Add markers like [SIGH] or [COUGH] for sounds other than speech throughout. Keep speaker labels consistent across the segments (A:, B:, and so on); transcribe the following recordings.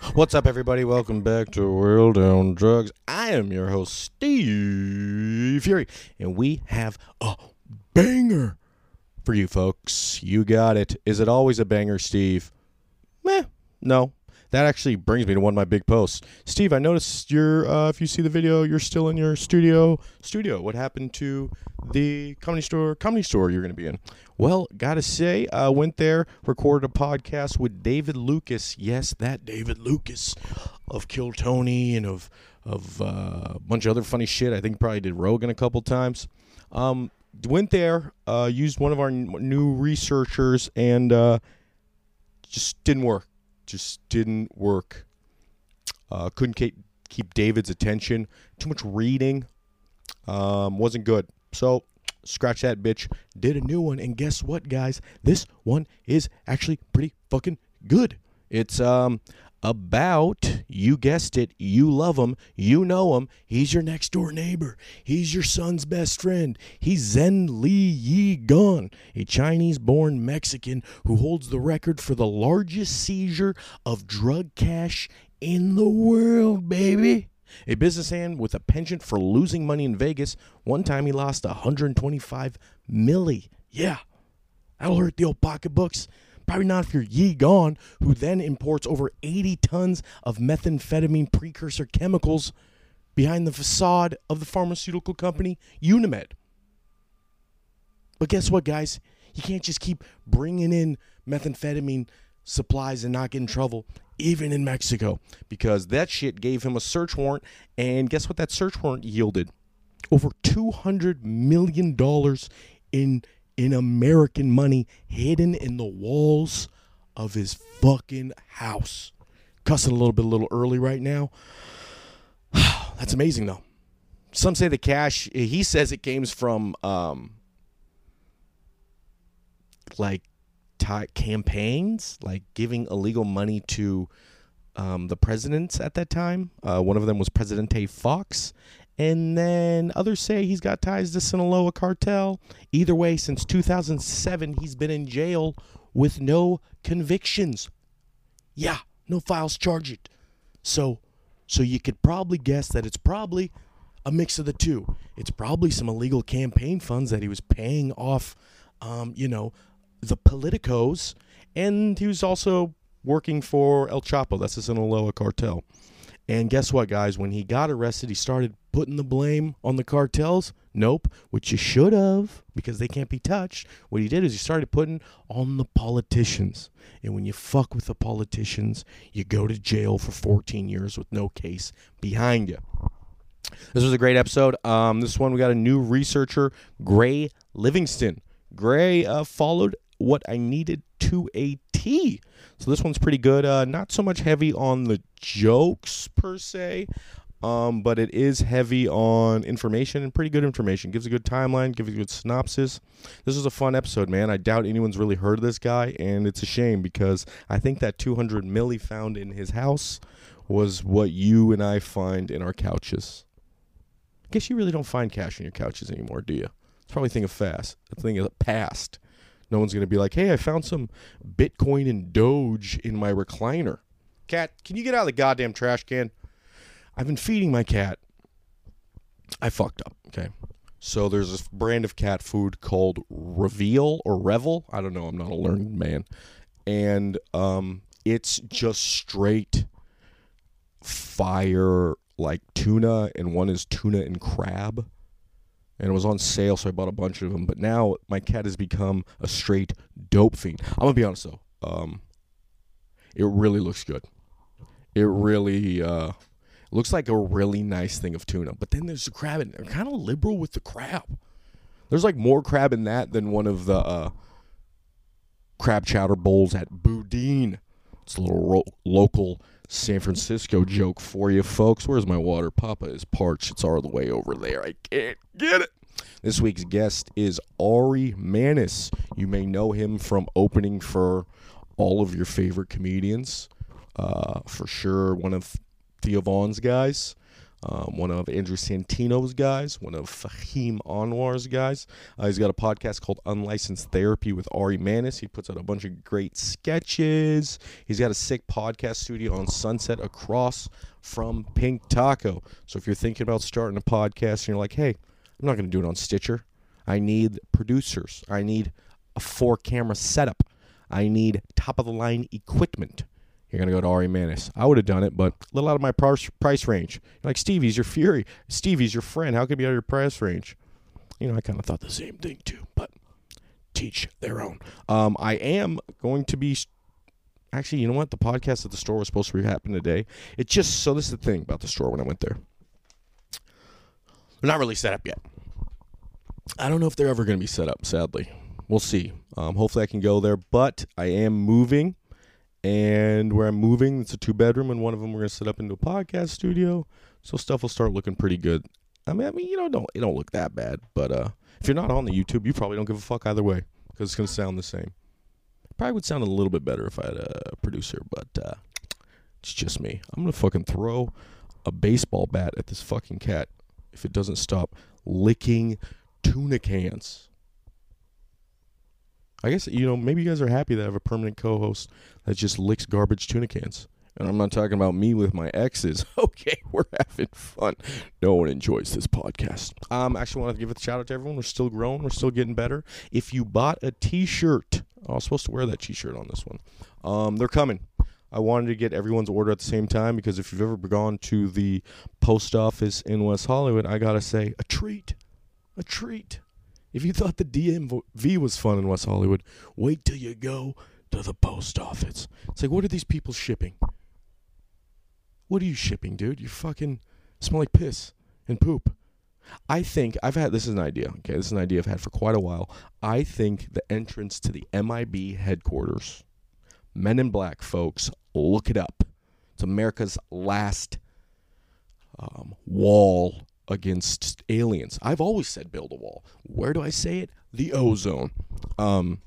A: What's up, everybody? Welcome back to World on Drugs. I am your host, Steve Furey, and we have a banger for you folks. You got it. Is it always a banger, Steve? Meh, no. That actually brings me to one of my big posts. Steve, I noticed you're, uh, if you see the video, you're still in your studio. Studio. What happened to the comedy store? Comedy store you're going to be in? Well, gotta say, I went there, recorded a podcast with David Lucas. Yes, that David Lucas of Kill Tony and of of uh, a bunch of other funny shit. I think probably did Rogan a couple times. Um, went there, uh, used one of our n- new researchers, and uh, just didn't work. Just didn't work. Uh, couldn't keep keep David's attention. Too much reading. Um, wasn't good. So scratch that bitch. Did a new one, and guess what, guys? This one is actually pretty fucking good. It's um about you guessed it you love him you know him he's your next door neighbor he's your son's best friend he's Zhenli Ye Gon, a chinese born mexican who holds the record for the largest seizure of drug cash in the world baby. A businessman with a penchant for losing money in vegas one time he lost 125 milli yeah that'll hurt the old pocketbooks Probably not if you're Ye Gon, who then imports over 80 tons of methamphetamine precursor chemicals behind the facade of the pharmaceutical company Unimed. But guess what, guys? You can't just keep bringing in methamphetamine supplies and not get in trouble, even in Mexico, because that shit gave him a search warrant. And guess what that search warrant yielded? Over $200 million in in American money hidden in the walls of his fucking house. Cussing a little bit a little early right now. [SIGHS] That's amazing though. Some say the cash he says it came from um like t- campaigns, like giving illegal money to um, the presidents at that time. Uh, one of them was Presidente Fox, and then others say he's got ties to Sinaloa cartel. Either way, since 2007, he's been in jail with no convictions. Yeah, no files charged. So, so you could probably guess that it's probably a mix of the two. It's probably some illegal campaign funds that he was paying off, um, you know, the politicos, and he was also working for El Chapo. That's the Sinaloa cartel. And guess what, guys? When he got arrested, he started putting the blame on the cartels. Nope, which you should have because they can't be touched. What he did is he started putting on the politicians. And when you fuck with the politicians, you go to jail for 14 years with no case behind you. This was a great episode. Um, this one we got a new researcher, Gray Livingston. Gray uh, followed what I needed to a T. So this one's pretty good. Uh, not so much heavy on the jokes per se, um, but it is heavy on information and pretty good information. Gives a good timeline, gives a good synopsis. This was a fun episode, man. I doubt anyone's really heard of this guy, and it's a shame because I think that 200 milli found in his house was what you and I find in our couches. I guess you really don't find cash in your couches anymore, do you? It's probably a thing of fast, a thing of past. No one's going to be like, hey, I found some Bitcoin and Doge in my recliner. Cat, can you get out of the goddamn trash can? I've been feeding my cat. I fucked up, okay? So there's this brand of cat food called Reveal or Revel. I don't know. I'm not a learned man. And um, it's just straight fire like tuna, and one is tuna and crab and it was on sale, so I bought a bunch of them. But now my cat has become a straight dope fiend. I'm gonna be honest though, um, it really looks good. It really uh, looks like a really nice thing of tuna. But then there's the crab, and they're kind of liberal with the crab. There's like more crab in that than one of the uh, crab chowder bowls at Boudin. It's a little ro- local San Francisco joke for you, folks. Where's my water? Papa is parched. It's all the way over there. I can't get it. This week's guest is Ari Mannis. You may know him from opening for all of your favorite comedians. Uh, for sure, one of Theo Von's guys. um, one of Andrew Santino's guys, one of Fahim Anwar's guys. Uh, he's got a podcast called Unlicensed Therapy with Ari Mannis. He puts out a bunch of great sketches. He's got a sick podcast studio on Sunset across from Pink Taco. So if you're thinking about starting a podcast and you're like, hey, I'm not going to do it on Stitcher. I need producers. I need a four camera setup. I need top of the line equipment. You're gonna go to Ari Mannis. I would have done it, but a little out of my price price range. You're like Stevie's your fury. Stevie's your friend. How could be out of your price range? You know, I kind of thought the same thing too, but teach their own. Um, I am going to be. Actually, you know what? The podcast at the store was supposed to be happening today. It just so this is the thing about the store when I went there. They're not really set up yet. I don't know if they're ever going to be set up. Sadly, we'll see. Um, hopefully, I can go there, but I am moving and where I'm moving, it's a two bedroom, and one of them we're gonna set up into a podcast studio. So stuff will start looking pretty good. I mean, I mean, you know, don't it don't look that bad, but uh, if you're not on the YouTube, you probably don't give a fuck either way because it's gonna sound the same. Probably would sound a little bit better if I had a producer, but uh, it's just me. I'm gonna fucking throw a baseball bat at this fucking cat if it doesn't stop licking tuna cans. I guess you know maybe you guys are happy that I have a permanent co-host that just licks garbage tuna cans. And I'm not talking about me with my exes. [LAUGHS] Okay, we're having fun. No one enjoys this podcast. Um, actually, want to give a shout out to everyone. We're still growing. We're still getting better. If you bought a T-shirt, I was supposed to wear that T-shirt on this one. Um, they're coming. I wanted to get everyone's order at the same time because if you've ever gone to the post office in West Hollywood, I gotta say, a treat, a treat. If you thought the DMV was fun in West Hollywood, wait till you go to the post office. It's like, what are these people shipping? What are you shipping, dude? You fucking smell like piss and poop. I think I've had this is an idea. Okay, this is an idea I've had for quite a while. I think the entrance to the MIB headquarters, Men in Black, folks, look it up. It's America's last um, wall against aliens. I've always said build a wall. Where do I say it? The ozone. Um,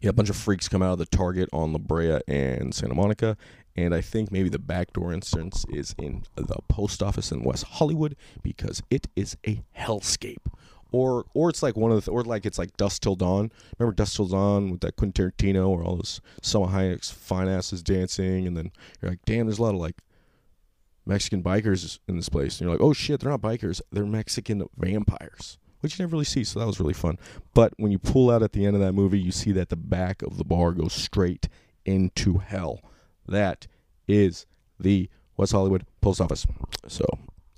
A: yeah, a bunch of freaks come out of the Target on La Brea and Santa Monica, and I think maybe the backdoor entrance is in the post office in West Hollywood because it is a hellscape. Or, or it's like one of the, or like it's like Dust Till Dawn. Remember Dust Till Dawn with that Quentin Tarantino, where all those Salma Hayek's fine asses dancing, and then you're like, damn, there's a lot of like Mexican bikers in this place. And you're like, oh shit, they're not bikers. They're Mexican vampires, which you never really see. So that was really fun. But when you pull out at the end of that movie, you see that the back of the bar goes straight into hell. That is the West Hollywood Post Office. So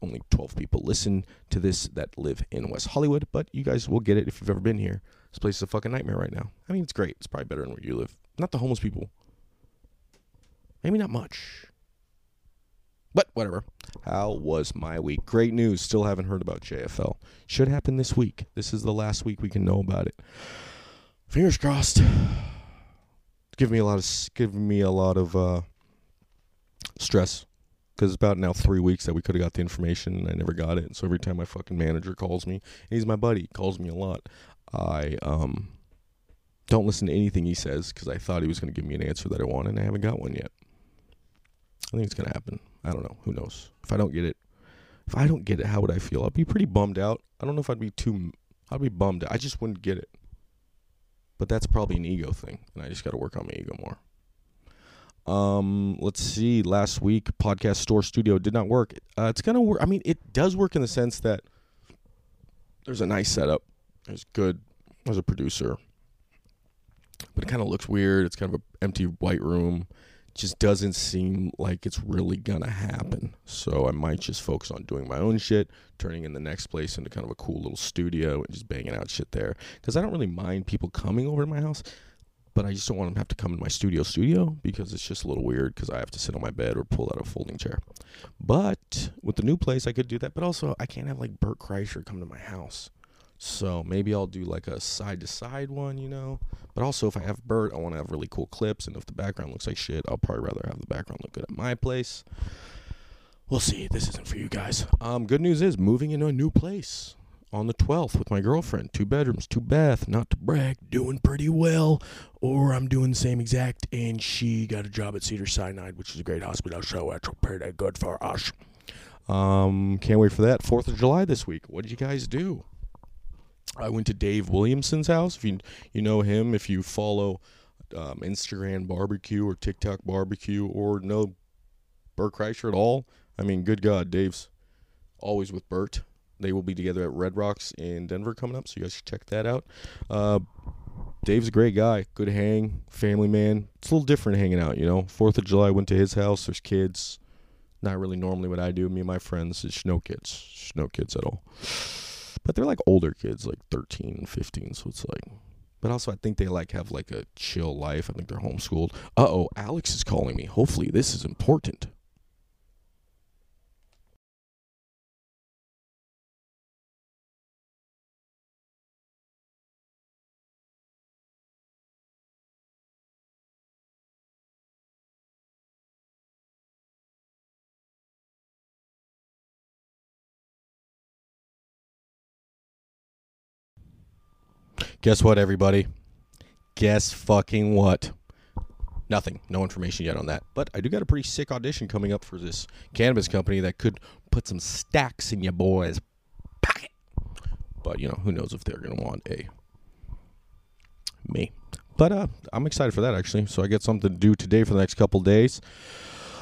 A: only 12 people listen to this that live in West Hollywood, but you guys will get it if you've ever been here. This place is a fucking nightmare right now. I mean, it's great. It's probably better than where you live. Not the homeless people. Maybe not much. But whatever. How was my week? Great news. Still haven't heard about JFL. Should happen this week. This is the last week we can know about it. Fingers crossed. Give me a lot of giving me a lot of uh, stress because it's about now three weeks that we could have got the information and I never got it. So every time my fucking manager calls me, he's my buddy, calls me a lot. I um don't listen to anything he says because I thought he was going to give me an answer that I wanted, and I haven't got one yet. I think it's to happen. I don't know. Who knows? If I don't get it, if I don't get it, how would I feel? I'd be pretty bummed out. I don't know if I'd be too. I'd be bummed. I just wouldn't get it. But that's probably an ego thing, and I just got to work on my ego more. Um, let's see. Last week, podcast store studio did not work. Uh, it's gonna work. I mean, it does work in the sense that there's a nice setup. There's good. There's a producer, but it kind of looks weird. It's kind of an empty white room just doesn't seem like it's really gonna happen. So I might just focus on doing my own shit, turning in the next place into kind of a cool little studio and just banging out shit there. Because I don't really mind people coming over to my house, but I just don't want them to have to come to my studio studio because it's just a little weird because I have to sit on my bed or pull out a folding chair. But with the new place, I could do that. But also, I can't have like Bert Kreischer come to my house. So maybe I'll do like a side to side one, you know. But also, if I have Bert, I want to have really cool clips. And if the background looks like shit, I'll probably rather have the background look good at my place. We'll see. This isn't for you guys. Um, good news is moving into a new place on the 12th with my girlfriend. Two bedrooms, two bath. Not to brag, doing pretty well. Or I'm doing the same exact. And she got a job at Cedar Sinai, which is a great hospital, so that's pretty good for us. Um, can't wait for that. Fourth of July this week. What did you guys do? I went to Dave Williamson's house. If you you know him, if you follow um, Instagram barbecue or TikTok barbecue or know Bert Kreischer at all, I mean, good God, Dave's always with Bert. They will be together at Red Rocks in Denver coming up, so you guys should check that out. Uh, Dave's a great guy, good hang, family man. It's a little different hanging out, you know. Fourth of July, went to his house. There's kids. Not really normally what I do. Me and my friends, it's no kids, no kids at all. But they're like older kids, like 13 15. So it's like, but also I think they like have like a chill life. I think they're homeschooled. Uh oh, Alex is calling me. Hopefully this is important. Guess what, everybody? Guess fucking what? Nothing. No information yet on that. But I do got a pretty sick audition coming up for this cannabis company that could put some stacks in your boy's pocket. But, you know, who knows if they're going to want a me. But uh, I'm excited for that, actually. So I get something to do today for the next couple days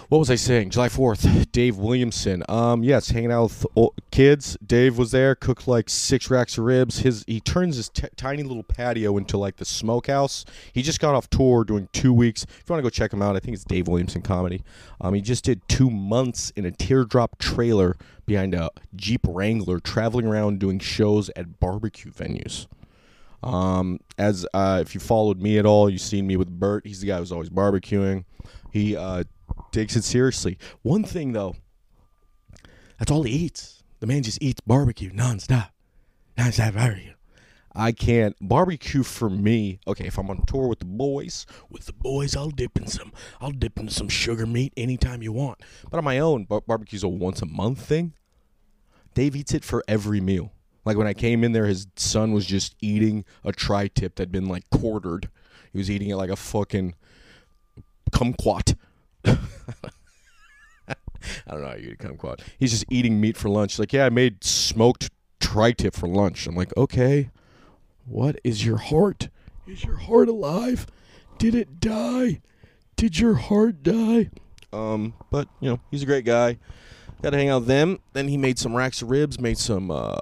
A: what was I saying? July 4th, Dave Williamson. Um, yes, hanging out with kids. Dave was there, cooked like six racks of ribs. His he turns his t- tiny little patio into like the smokehouse. He just got off tour doing two weeks. If you want to go check him out, I think it's Dave Williamson comedy. Um, he just did two months in a teardrop trailer behind a Jeep Wrangler, traveling around doing shows at barbecue venues. Um, as uh, if you followed me at all, you've seen me with Bert. He's the guy who's always barbecuing. He uh, takes it seriously. One thing though, that's all he eats. The man just eats barbecue nonstop. Nonstop barbecue. I can't barbecue for me. Okay, if I'm on tour with the boys, with the boys, I'll dip in some. I'll dip in some sugar meat anytime you want. But on my own, bar- barbecue's a once a month thing. Dave eats it for every meal. Like when I came in there, his son was just eating a tri-tip that'd been like quartered. He was eating it like a fucking kumquat. [LAUGHS] I don't know how you come kumquat. He's just eating meat for lunch. He's Like, yeah, I made smoked tri-tip for lunch. I'm like, okay, what is your heart? Is your heart alive? Did it die? Did your heart die? Um, but you know, he's a great guy. Got to hang out with them. Then he made some racks of ribs, made some uh,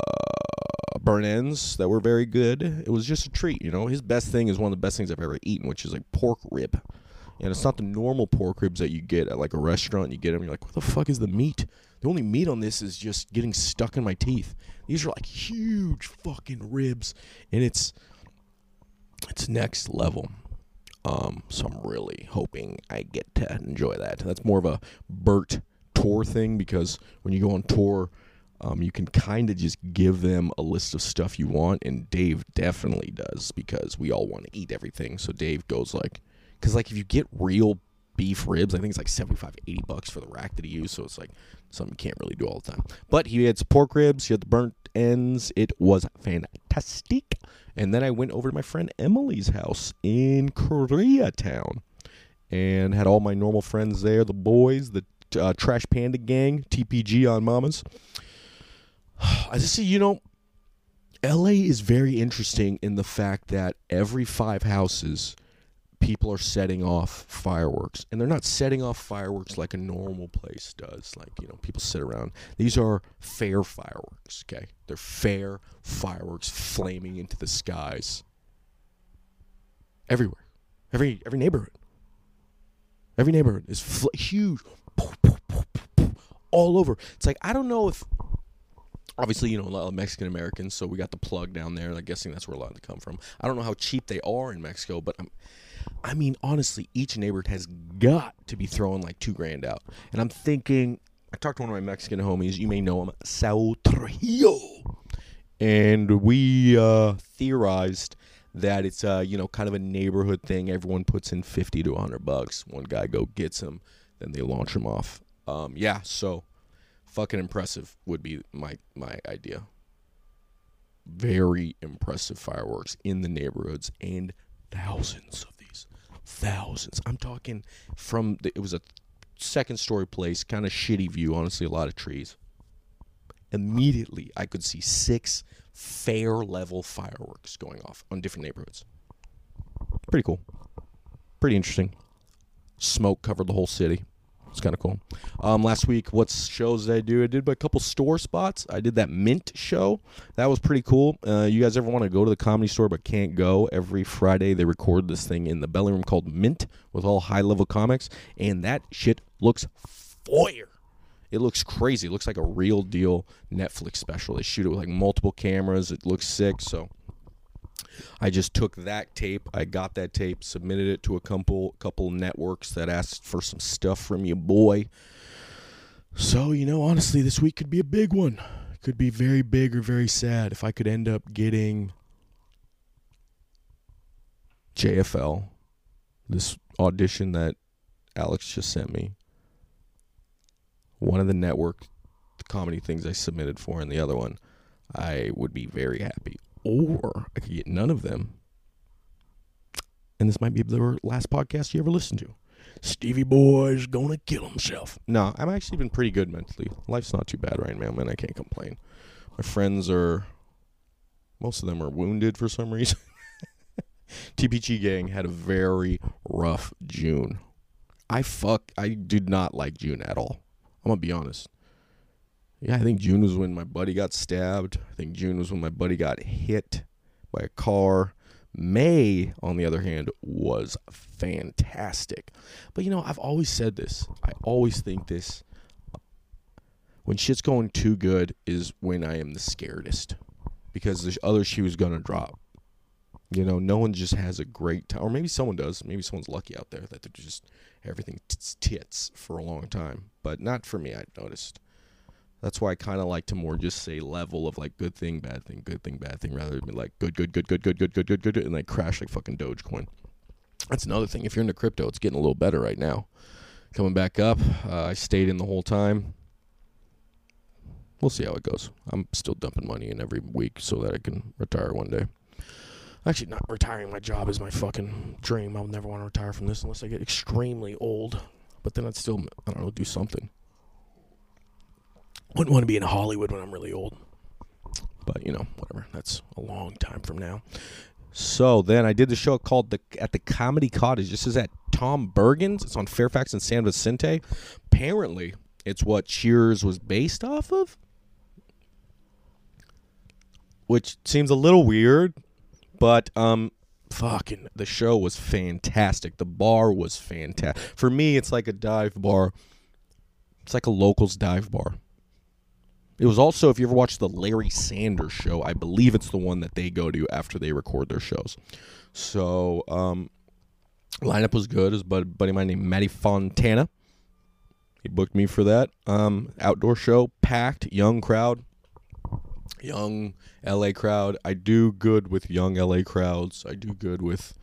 A: burnt ends that were very good. It was just a treat, you know. His best thing is one of the best things I've ever eaten, which is like pork rib. And it's not the normal pork ribs that you get at like a restaurant. You get them, you're like, what the fuck is the meat? The only meat on this is just getting stuck in my teeth. These are like huge fucking ribs, and it's it's next level. Um, so I'm really hoping I get to enjoy that. That's more of a Bert tour thing because when you go on tour, um, you can kind of just give them a list of stuff you want, and Dave definitely does because we all want to eat everything. So Dave goes like, because like if you get real beef ribs, I think it's like 75, 80 bucks for the rack that he used. So it's like something you can't really do all the time. But he had some pork ribs, he had the burnt ends. It was fantastic. And then I went over to my friend Emily's house in Koreatown and had all my normal friends there, the boys, the uh, Trash Panda gang, TPG on Mamas. [SIGHS] I just see, you know, LA is very interesting in the fact that every five houses people are setting off fireworks and they're not setting off fireworks like a normal place does like you know people sit around. These are fair fireworks okay? They're fair fireworks flaming into the skies. Everywhere. Every every neighborhood. Every neighborhood is fl- huge. All over. It's like i don't know if obviously you know a lot of mexican americans so we got the plug down there i'm guessing that's where a lot of them come from. I don't know how cheap they are in mexico but i'm I mean, honestly, each neighborhood has got to be throwing like two grand out. And I'm thinking, I talked to one of my Mexican homies. You may know him, Sao Trujillo. And we uh, theorized that it's uh, you know kind of a neighborhood thing. Everyone puts in fifty to hundred bucks. One guy go gets him, then they launch him off. Um, yeah, so fucking impressive would be my my idea. Very impressive fireworks in the neighborhoods and thousands of thousands. I'm talking from the, it was a second story place, kind of shitty view. Honestly, a lot of trees. immediately I could see six fair level fireworks going off on different neighborhoods. Pretty cool. Pretty interesting. Smoke covered the whole city. It's kind of cool. Um, last week, what shows did I do? I did a couple store spots. I did that Mint show. That was pretty cool. Uh, you guys ever want to go to the comedy store but can't go? Every Friday, they record this thing in the belly room called Mint with all high level comics, and that shit looks fire. It looks crazy. It looks like a real deal Netflix special. They shoot it with like multiple cameras. It looks sick. So I just took that tape. I got that tape, submitted it to a couple couple networks that asked for some stuff from you, boy. So you know, honestly, this week could be a big one. Could be very big or very sad. If I could end up getting JFL, this audition that Alex just sent me, one of the network comedy things I submitted for, and the other one, I would be very happy. Or I could get none of them. And this might be the last podcast you ever listen to. Stevie Boy's gonna kill himself. No, I've actually been pretty good mentally. Life's not too bad right now, man. I can't complain. My friends are, most of them are wounded for some reason. [LAUGHS] TPG gang had a very rough June. I fuck, I did not like June at all. I'm gonna be honest. Yeah, I think June was when my buddy got stabbed. I think June was when my buddy got hit by a car. May, on the other hand, was fantastic. But you know, I've always said this. I always think this. When shit's going too good is when I am the scaredest. Because there's other shoes gonna drop. You know, no one just has a great time. Or maybe someone does. Maybe someone's lucky out there that they're just everything tits, tits for a long time. But not for me, I noticed. That's why I kind of like to more just say level of like good thing, bad thing, good thing, bad thing, rather than like good, good, good, good, good, good, good, good, good, and like crash like fucking Dogecoin. That's another thing. If you're into crypto, it's getting a little better right now. Coming back up. Uh, I stayed in the whole time. We'll see how it goes. I'm still dumping money in every week so that I can retire one day. Actually, not retiring my job is my fucking dream. I'll never want to retire from this unless I get extremely old. But then I'd still, I don't know, do something. Wouldn't want to be in Hollywood when I'm really old. But, you know, whatever. That's a long time from now. So then I did the show called the at the Comedy Cottage. This is at Tom Bergin's. It's on Fairfax and San Vicente. Apparently, it's what Cheers was based off of, which seems a little weird, but um, fucking the show was fantastic. The bar was fantastic. For me, it's like a dive bar. It's like a locals dive bar. It was also, if you ever watched the Larry Sanders show, I believe it's the one that they go to after they record their shows. So, um, lineup was good. His buddy, buddy of mine named Matty Fontana. He booked me for that. Um, outdoor show, packed, young crowd, young LA crowd. I do good with young LA crowds. I do good with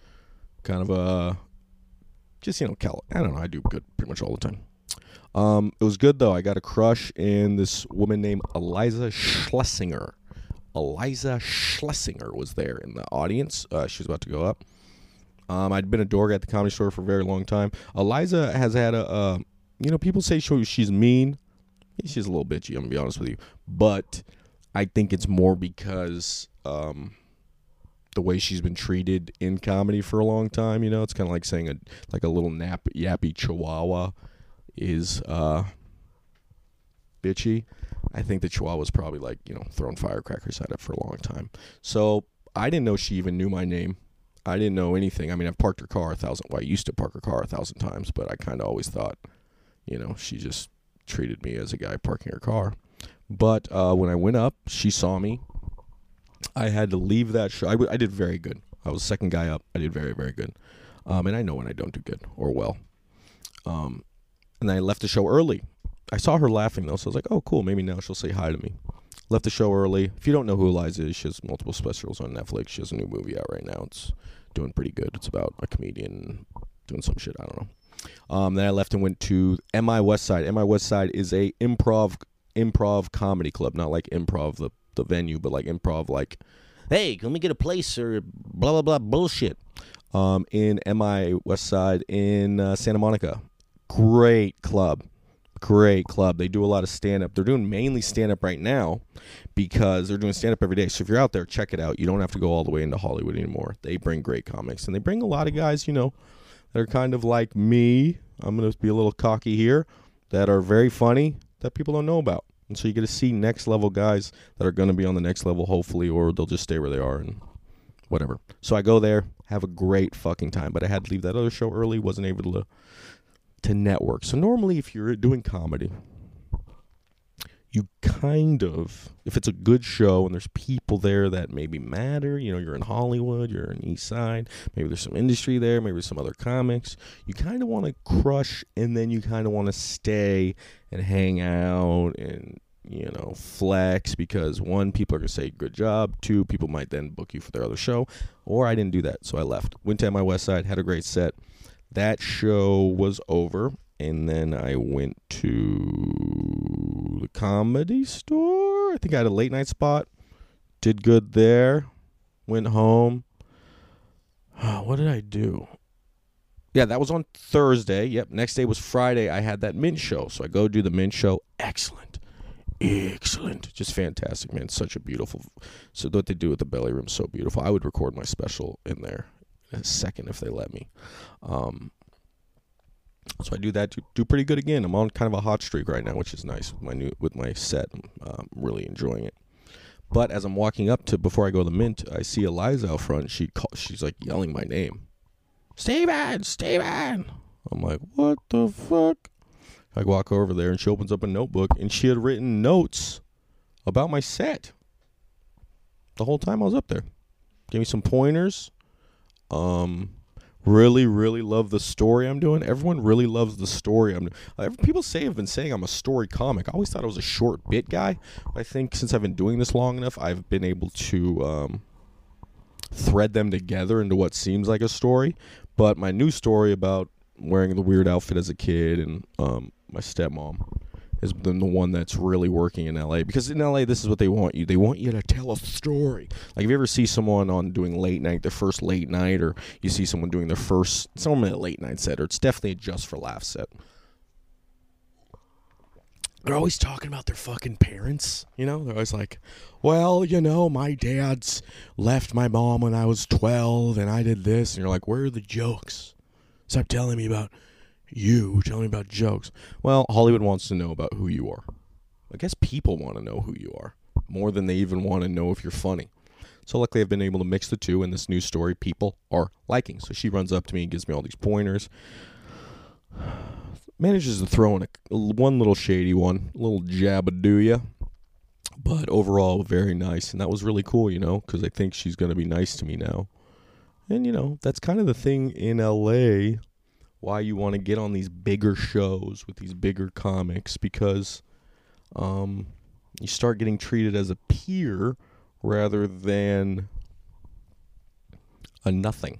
A: kind of a, just, you know, Cal. I don't know. I do good pretty much all the time. Um, it was good though. I got a crush in this woman named Iliza Shlesinger. Iliza Shlesinger was there in the audience. Uh, she was about to go up. Um, I'd been a dork at the comedy store for a very long time. Iliza has had a, you know, people say she, she's mean. She's a little bitchy. I'm gonna be honest with you, but I think it's more because um, the way she's been treated in comedy for a long time. You know, it's kind of like saying a like a little nap yappy chihuahua is uh, bitchy. I think the Chihuahua was probably like, you know, throwing firecrackers at it for a long time. So I didn't know she even knew my name. I didn't know anything. I mean, I've parked her car a thousand. Well, I used to park her car a thousand times, but I kind of always thought, you know, she just treated me as a guy parking her car. But uh, when I went up, she saw me. I had to leave that show. I, w- I did very good. I was second guy up. I did very, very good. Um, and I know when I don't do good or well. Um, and I left the show early. I saw her laughing though, so I was like, "Oh, cool. Maybe now she'll say hi to me." Left the show early. If you don't know who Iliza is, she has multiple specials on Netflix. She has a new movie out right now. It's doing pretty good. It's about a comedian doing some shit. I don't know. Um, then I left and went to MI West Side. MI West Side is a improv improv comedy club, not like improv the the venue, but like improv like, hey, can we get a place or blah blah blah bullshit. Um, in MI West Side in uh, Santa Monica, great club, great club. They do a lot of stand up. They're doing mainly stand up right now because they're doing stand up every day. So if you're out there, check it out. You don't have to go all the way into Hollywood anymore. They bring great comics and they bring a lot of guys, you know, that are kind of like me. I'm going to be a little cocky here that are very funny that people don't know about. And so you get to see next level guys that are going to be on the next level, hopefully, or they'll just stay where they are and whatever. So I go there, have a great fucking time. But I had to leave that other show early, wasn't able to to network. So normally, if you're doing comedy, you kind of, if it's a good show and there's people there that maybe matter, you know, you're in Hollywood, you're in East Side, maybe there's some industry there, maybe some other comics, you kind of want to crush and then you kind of want to stay and hang out and, you know, flex because one, people are going to say good job, two, people might then book you for their other show, or I didn't do that, so I left. Went to my West Side, had a great set. That show was over and then I went to the comedy store. I think I had a late night spot. Did good there. Went home. [SIGHS] what did I do? Yeah, that was on Thursday. Yep. Next day was Friday. I had that Mint show. So I go do the Mint show. Excellent. Excellent. Just fantastic, man. Such a beautiful. So what they do with the belly room so beautiful. I would record my special in there a second if they let me. Um, so I do that, do, do pretty good again. I'm on kind of a hot streak right now, which is nice with my new with my set. I'm um, really enjoying it. But as I'm walking up to before I go to the mint, I see Iliza out front. She call, she's like yelling my name, Steven, Steven. I'm like, what the fuck? I walk over there and she opens up a notebook and she had written notes about my set the whole time I was up there. Gave me some pointers. Um, really really love the story i'm doing. Everyone really loves the story i'm people say have been saying i'm a story comic. I always thought i was a short bit guy. I think since i've been doing this long enough i've been able to um, thread them together into what seems like a story. But my new story about wearing the weird outfit as a kid and um, my stepmom has been the one that's really working in LA because in LA this is what they want you they want you to tell a story. Like if you ever see someone on doing late night their first late night or you see someone doing their first someone at late night set or it's definitely a just for laughs set. They're always talking about their fucking parents you know? They're always like well you know my dad's left my mom when I was 12 and I did this and you're like where are the jokes? Stop telling me about you tell me about jokes. Well, Hollywood wants to know about who you are. I guess people want to know who you are more than they even want to know if you're funny. So luckily, I've been able to mix the two, in this new story people are liking. So she runs up to me and gives me all these pointers. [SIGHS] Manages to throw in a, one little shady one, a little jab do ya. But overall, very nice, and that was really cool, you know, because I think she's going to be nice to me now. And you know, that's kind of the thing in LA why you want to get on these bigger shows with these bigger comics because um, you start getting treated as a peer rather than a nothing.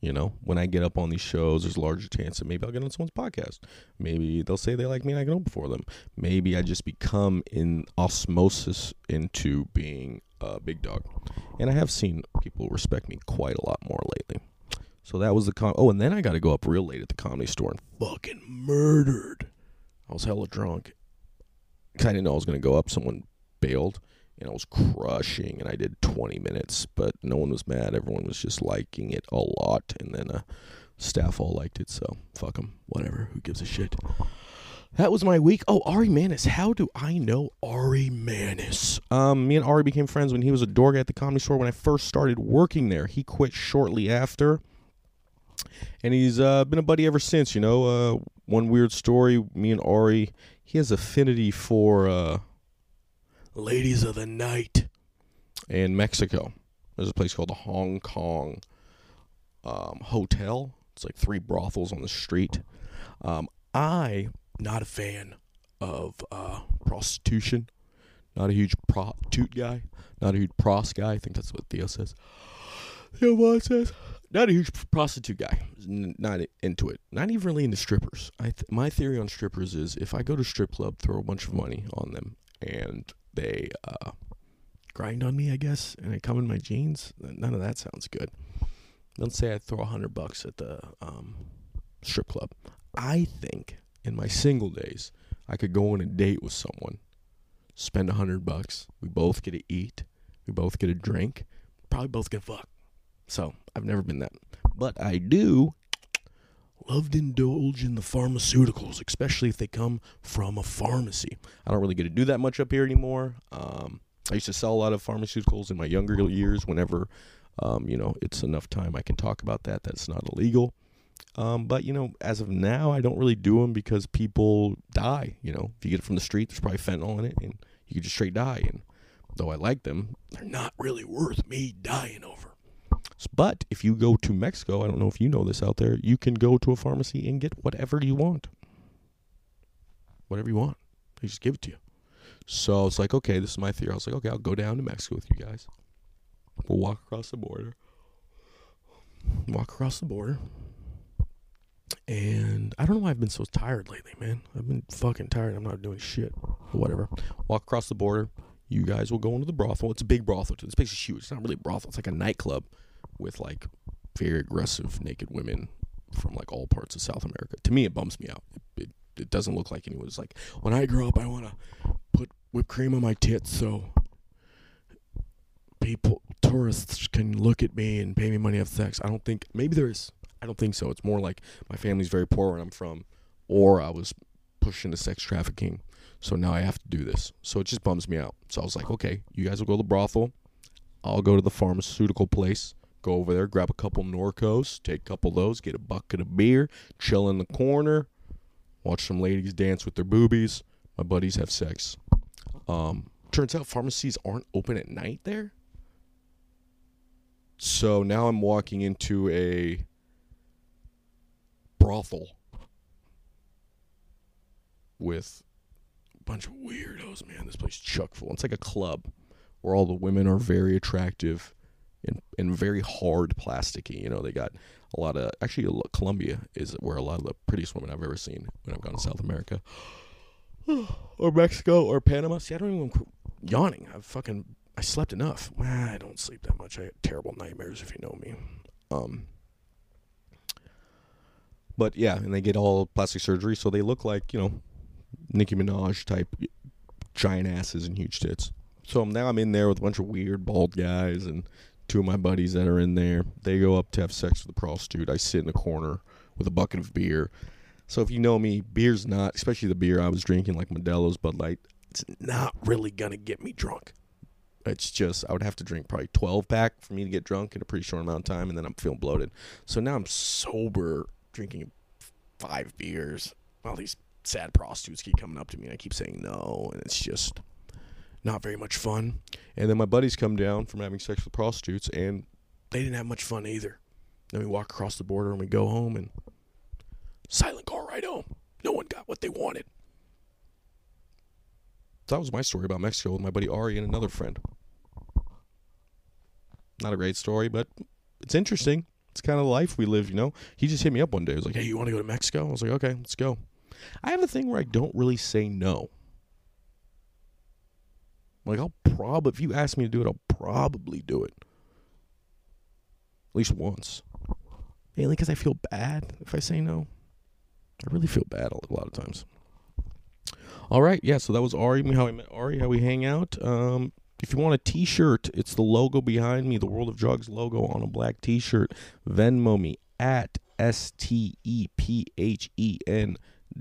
A: You know, when I get up on these shows, there's a larger chance that maybe I'll get on someone's podcast. Maybe they'll say they like me and I can open before them. Maybe I just become in osmosis into being a big dog. And I have seen people respect me quite a lot more lately. So that was the com. Oh, and then I got to go up real late at the comedy store and fucking murdered. I was hella drunk. Cause I didn't know I was gonna go up. Someone bailed, and I was crushing. And I did 20 minutes, but no one was mad. Everyone was just liking it a lot. And then uh, staff all liked it. So fuck them. Whatever. Who gives a shit? That was my week. Oh, Ari Mannis. How do I know Ari Mannis? Um, me and Ari became friends when he was a door guy at the comedy store when I first started working there. He quit shortly after and he's uh, been a buddy ever since. You know, uh, one weird story. Me and Ari, he has affinity for uh, ladies of the night in Mexico. There's a place called the Hong Kong um, Hotel. It's like three brothels on the street. Um, I not a fan of uh, prostitution. Not a huge prostitute guy. Not a huge pros guy. I think that's what Theo says. Theo says not a huge prostitute guy. not into it. Not even really into strippers. I th- my theory on strippers is if I go to strip club, throw a bunch of money on them, and they uh, grind on me, I guess, and I come in my jeans. None of that sounds good. Let's say I throw a hundred bucks at the um, strip club. I think in my single days, I could go on a date with someone, spend a hundred bucks. We both get to eat. We both get a drink. Probably both get fuck. So I've never been that, but I do love to indulge in the pharmaceuticals, especially if they come from a pharmacy. I don't really get to do that much up here anymore. Um, I used to sell a lot of pharmaceuticals in my younger years. Whenever, um, you know, it's enough time I can talk about that. That's not illegal. Um, but you know, as of now, I don't really do them because people die. You know, if you get it from the street, there's probably fentanyl in it, and you could just straight die. And though I like them, they're not really worth me dying over. But if you go to Mexico, I don't know if you know this out there, you can go to a pharmacy and get whatever you want. Whatever you want. They just give it to you. So it's like, okay, this is my theory. I was like, okay, I'll go down to Mexico with you guys. We'll walk across the border. Walk across the border. And I don't know why I've been so tired lately, man. I've been fucking tired. I'm not doing shit. But whatever. Walk across the border. You guys will go into the brothel. It's a big brothel. Too. This place is huge. It's not really a brothel. It's like a nightclub with like very aggressive naked women from like all parts of South America. To me, it bums me out. It, it, it doesn't look like anyone's like, when I grow up, I want to put whipped cream on my tits so people, tourists can look at me and pay me money to have sex. I don't think, maybe there is. I don't think so. It's more like my family's very poor where I'm from, or I was pushed into sex trafficking. So now I have to do this. So it just bums me out. So I was like, okay, you guys will go to the brothel. I'll go to the pharmaceutical place go over there, grab a couple Norcos, take a couple of those, get a bucket of beer, chill in the corner, watch some ladies dance with their boobies. My buddies have sex. Um, turns out pharmacies aren't open at night there. So now I'm walking into a brothel with bunch of weirdos, man. This place is chock full. It's like a club where all the women are very attractive and, and very hard plasticky. You know, they got a lot of actually Colombia is where a lot of the prettiest women I've ever seen when I've gone to South America [SIGHS] or Mexico or Panama. See, I don't even quit yawning. I've fucking I slept enough. I don't sleep that much. I had terrible nightmares if you know me. Um, but yeah, and they get all plastic surgery, so they look like you know Nicki Minaj type giant asses and huge tits. So now I'm in there with a bunch of weird bald guys and two of my buddies that are in there. They go up to have sex with a prostitute. I sit in the corner with a bucket of beer. So if you know me, beer's not, especially the beer I was drinking, like Modelo's, Bud Light, it's not really gonna get me drunk. It's just I would have to drink probably 12 pack for me to get drunk in a pretty short amount of time, and then I'm feeling bloated. So now I'm sober, drinking five beers. All these sad prostitutes keep coming up to me, and I keep saying no, and it's just not very much fun. And then my buddies come down from having sex with prostitutes, and they didn't have much fun either. Then we walk across the border and we go home, and silent car ride home. No one got what they wanted. That was my story about Mexico with my buddy Ari and another friend. Not a great story, but it's interesting. It's kind of life we live, you know. He just hit me up one day. He was like, "Hey, you want to go to Mexico?" I was like, "Okay, let's go." I have a thing where I don't really say no. Like I'll probably, if you ask me to do it, I'll probably do it. At least once. Mainly because I feel bad if I say no. I really feel bad a lot of times. All right, yeah. So that was Ari. How I met Ari. How we hang out. Um, if you want a T-shirt, it's the logo behind me, the World of Drugs logo on a black T-shirt. Venmo me at S T E P H E N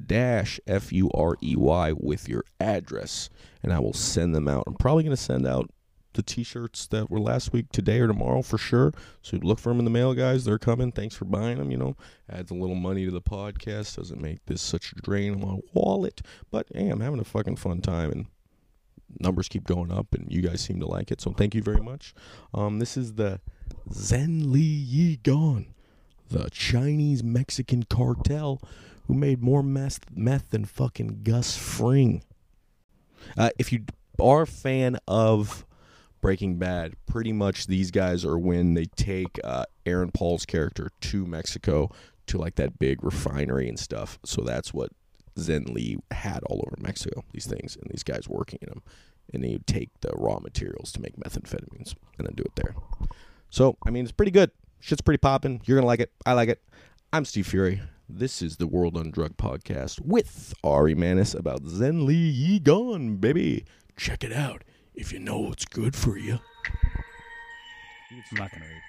A: dash F U R E Y with your address, and I will send them out. I'm probably going to send out the t-shirts that were last week today or tomorrow for sure. So look for them in the mail, guys. They're coming. Thanks for buying them. You know, adds a little money to the podcast. Doesn't make this such a drain on my wallet, but hey, I'm having a fucking fun time and numbers keep going up and you guys seem to like it. So thank you very much. Um, this is the Zhenli Ye Gon, the Chinese Mexican cartel who made more meth, meth than fucking Gus Fring. Uh, if you are a fan of Breaking Bad, pretty much these guys are when they take uh, Aaron Paul's character to Mexico to like that big refinery and stuff. So that's what Zhenli had all over Mexico, these things, and these guys working in them. And they would take the raw materials to make methamphetamines and then do it there. So, I mean, it's pretty good. Shit's pretty popping. You're going to like it. I like it. I'm Steve Furey. This is the World on Drug podcast with Ari Mannis about Zhenli Ye Gon, baby. Check it out if you know what's good for you.
B: I'm not gonna read.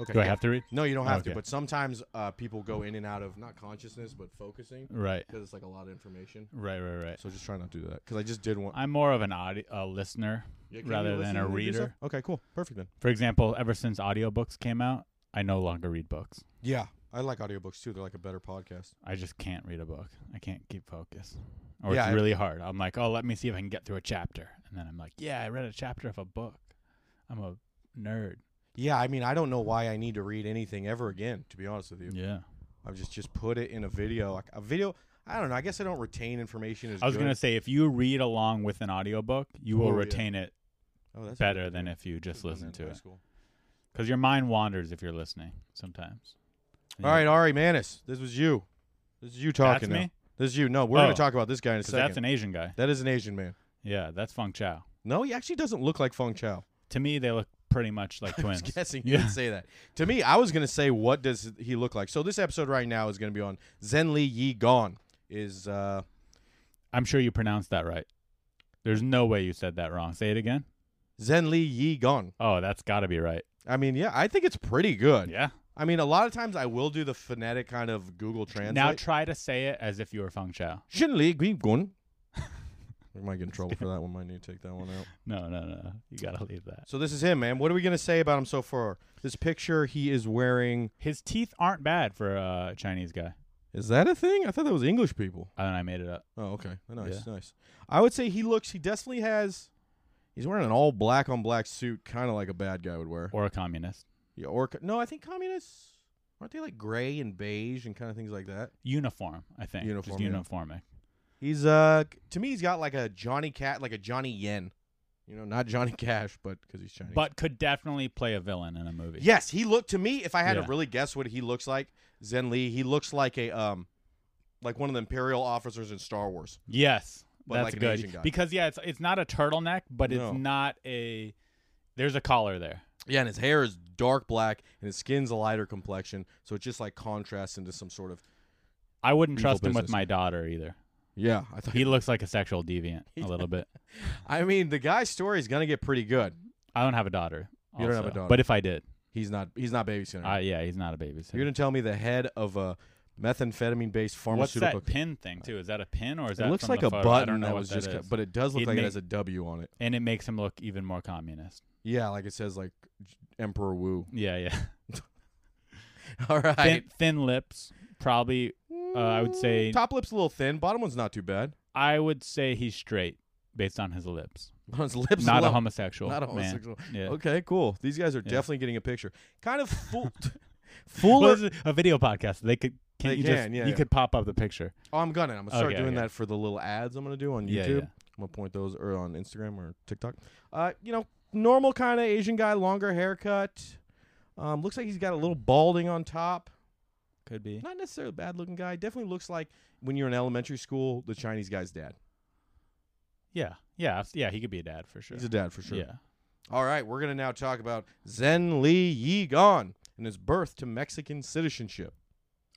A: Okay.
B: Do I have to read?
A: No, you don't have to. But sometimes uh, people go in and out of not consciousness, but focusing
B: Right.
A: because it's like a lot of information.
B: Right. Right. Right.
A: So just try not to do that because I just did one.
B: I'm more of an audi- a listener.
A: Yeah, can
B: rather
A: you
B: than a
A: and do
B: reader.
A: Okay, cool, perfect then.
B: For example, ever since audiobooks came out, I no longer read books.
A: Yeah, I like audiobooks too. They're like a better podcast.
B: I just can't read a book. I can't keep focus. Or
A: Yeah,
B: it's
A: I-
B: really hard. I'm like, oh, let me see if I can get through a chapter, and then I'm like, yeah, I read a chapter of a book. I'm a nerd.
A: Yeah, I mean, I don't know why I need to read anything ever again. To be honest with you,
B: Yeah.
A: I've just just put it in a video. Like, A video. I don't know. I guess I don't retain information as
B: I was gonna say if you read along with an audiobook, you will
A: Oh, yeah.
B: retain it
A: oh, that's
B: better than if you just listen to it. Because your mind wanders if you're listening sometimes.
A: All right, Ari Mannis, this was you. This is you talking
B: That's
A: now.
B: me.
A: This is you. No, we're
B: Oh.
A: gonna talk about this guy in a second.
B: that's an Asian guy.
A: that is an Asian man.
B: Yeah, that's Feng Chao.
A: No, he actually doesn't look like Feng Chao.
B: To me, they look pretty much like [LAUGHS]
A: I was
B: twins.
A: guessing you
B: Yeah.
A: would say that. To me, I was gonna say, what does he look like? So this episode right now is gonna be on Zhenli Ye Gon. Is uh,
B: I'm sure you pronounced that right. There's no way you said that wrong. Say it again.
A: Zhenli Ye Gon.
B: Oh, that's got to be right.
A: I mean, yeah, I think it's pretty good.
B: Yeah.
A: I mean, a lot of times I will do the phonetic kind of Google Translate.
B: Now try to say it as if you were Feng Chao.
A: Shen Li Yi Gone. [LAUGHS] We might get in trouble for that one. Might need to take that one out.
B: No, no, no. You got to leave that.
A: So this is him, man. What are we gonna say about him so far? This picture, he is wearing.
B: His teeth aren't bad for a Chinese guy.
A: Is that a thing? I thought that was English people.
B: And I made it up.
A: Oh, okay. Nice,
B: Yeah.
A: nice. I would say he looks. He definitely has. He's wearing an all black on black suit, kind of like a bad guy would wear.
B: Or a communist.
A: Yeah, or no, I think communists aren't they like gray and beige and kind of things like that.
B: Uniform, I think.
A: Uniform,
B: Just
A: yeah.
B: uniforming.
A: He's uh to me, he's got like a Johnny Cat, like a Johnny Yen. You know, not Johnny [LAUGHS] Cash, but because he's Chinese.
B: But could definitely play a villain in a movie.
A: yes, he looked to me. If I had
B: Yeah.
A: to really guess what he looks like, Zhenli, he looks like a um, like one of the Imperial officers in Star Wars.
B: Yes.
A: But
B: that's
A: like an
B: good.
A: Asian guy.
B: Because yeah, it's it's not a turtleneck, but
A: No.
B: it's not a there's a collar there.
A: Yeah, and his hair is dark black, and his skin's a lighter complexion, so it just like contrasts into some sort of.
B: I wouldn't
A: Evil
B: trust him with
A: business.
B: my daughter either.
A: Yeah, I thought.
B: He looks like a sexual deviant [LAUGHS] a little bit.
A: I mean, the guy's story is gonna get pretty good.
B: I don't have a daughter.
A: You don't have a
B: also.
A: daughter.
B: But if I did,
A: He's not. He's not babysitting.
B: uh, yeah, he's not a babysitter.
A: You're gonna tell me the head of a methamphetamine-based
B: What's
A: pharmaceutical.
B: that pin thing too? Is that a pin or is that?
A: it looks
B: from
A: like
B: the
A: a
B: photo?
A: button
B: I don't know
A: that
B: what
A: was just,
B: is.
A: cut, but it does look
B: He'd
A: like it
B: make-
A: has a W on it.
B: and it makes him look even more communist.
A: Yeah, like it says like Emperor Wu.
B: Yeah, yeah. [LAUGHS]
A: All right.
B: thin, thin lips, probably. uh, I would say-
A: Mm, top lip's a little thin. Bottom one's not too bad.
B: I would say he's straight based on his lips. [LAUGHS]
A: His lips
B: Not a homosexual.
A: Not a
B: man.
A: homosexual.
B: Yeah.
A: Okay, cool. These guys are
B: Yeah.
A: definitely getting a picture. Kind of full. [LAUGHS] full.
B: Well, a video podcast. They could. Can
A: They
B: you
A: can,
B: just?
A: yeah,
B: you
A: yeah.
B: could pop up the picture.
A: oh, I'm gonna. I'm gonna start
B: Okay,
A: doing
B: okay.
A: that for the little ads I'm gonna do on YouTube.
B: Yeah, yeah.
A: I'm gonna point those or on Instagram or TikTok. Uh, you know, normal kind of Asian guy, longer haircut. Um, looks like he's got a little balding on top.
B: Could be.
A: Not necessarily a bad looking guy. Definitely looks like when you're in elementary school, the Chinese guy's dad.
B: Yeah. Yeah. Yeah. He could be a dad for sure.
A: He's a dad for sure.
B: Yeah.
A: All right, we're gonna now talk about Zhenli Ye Gon and his birth to Mexican citizenship.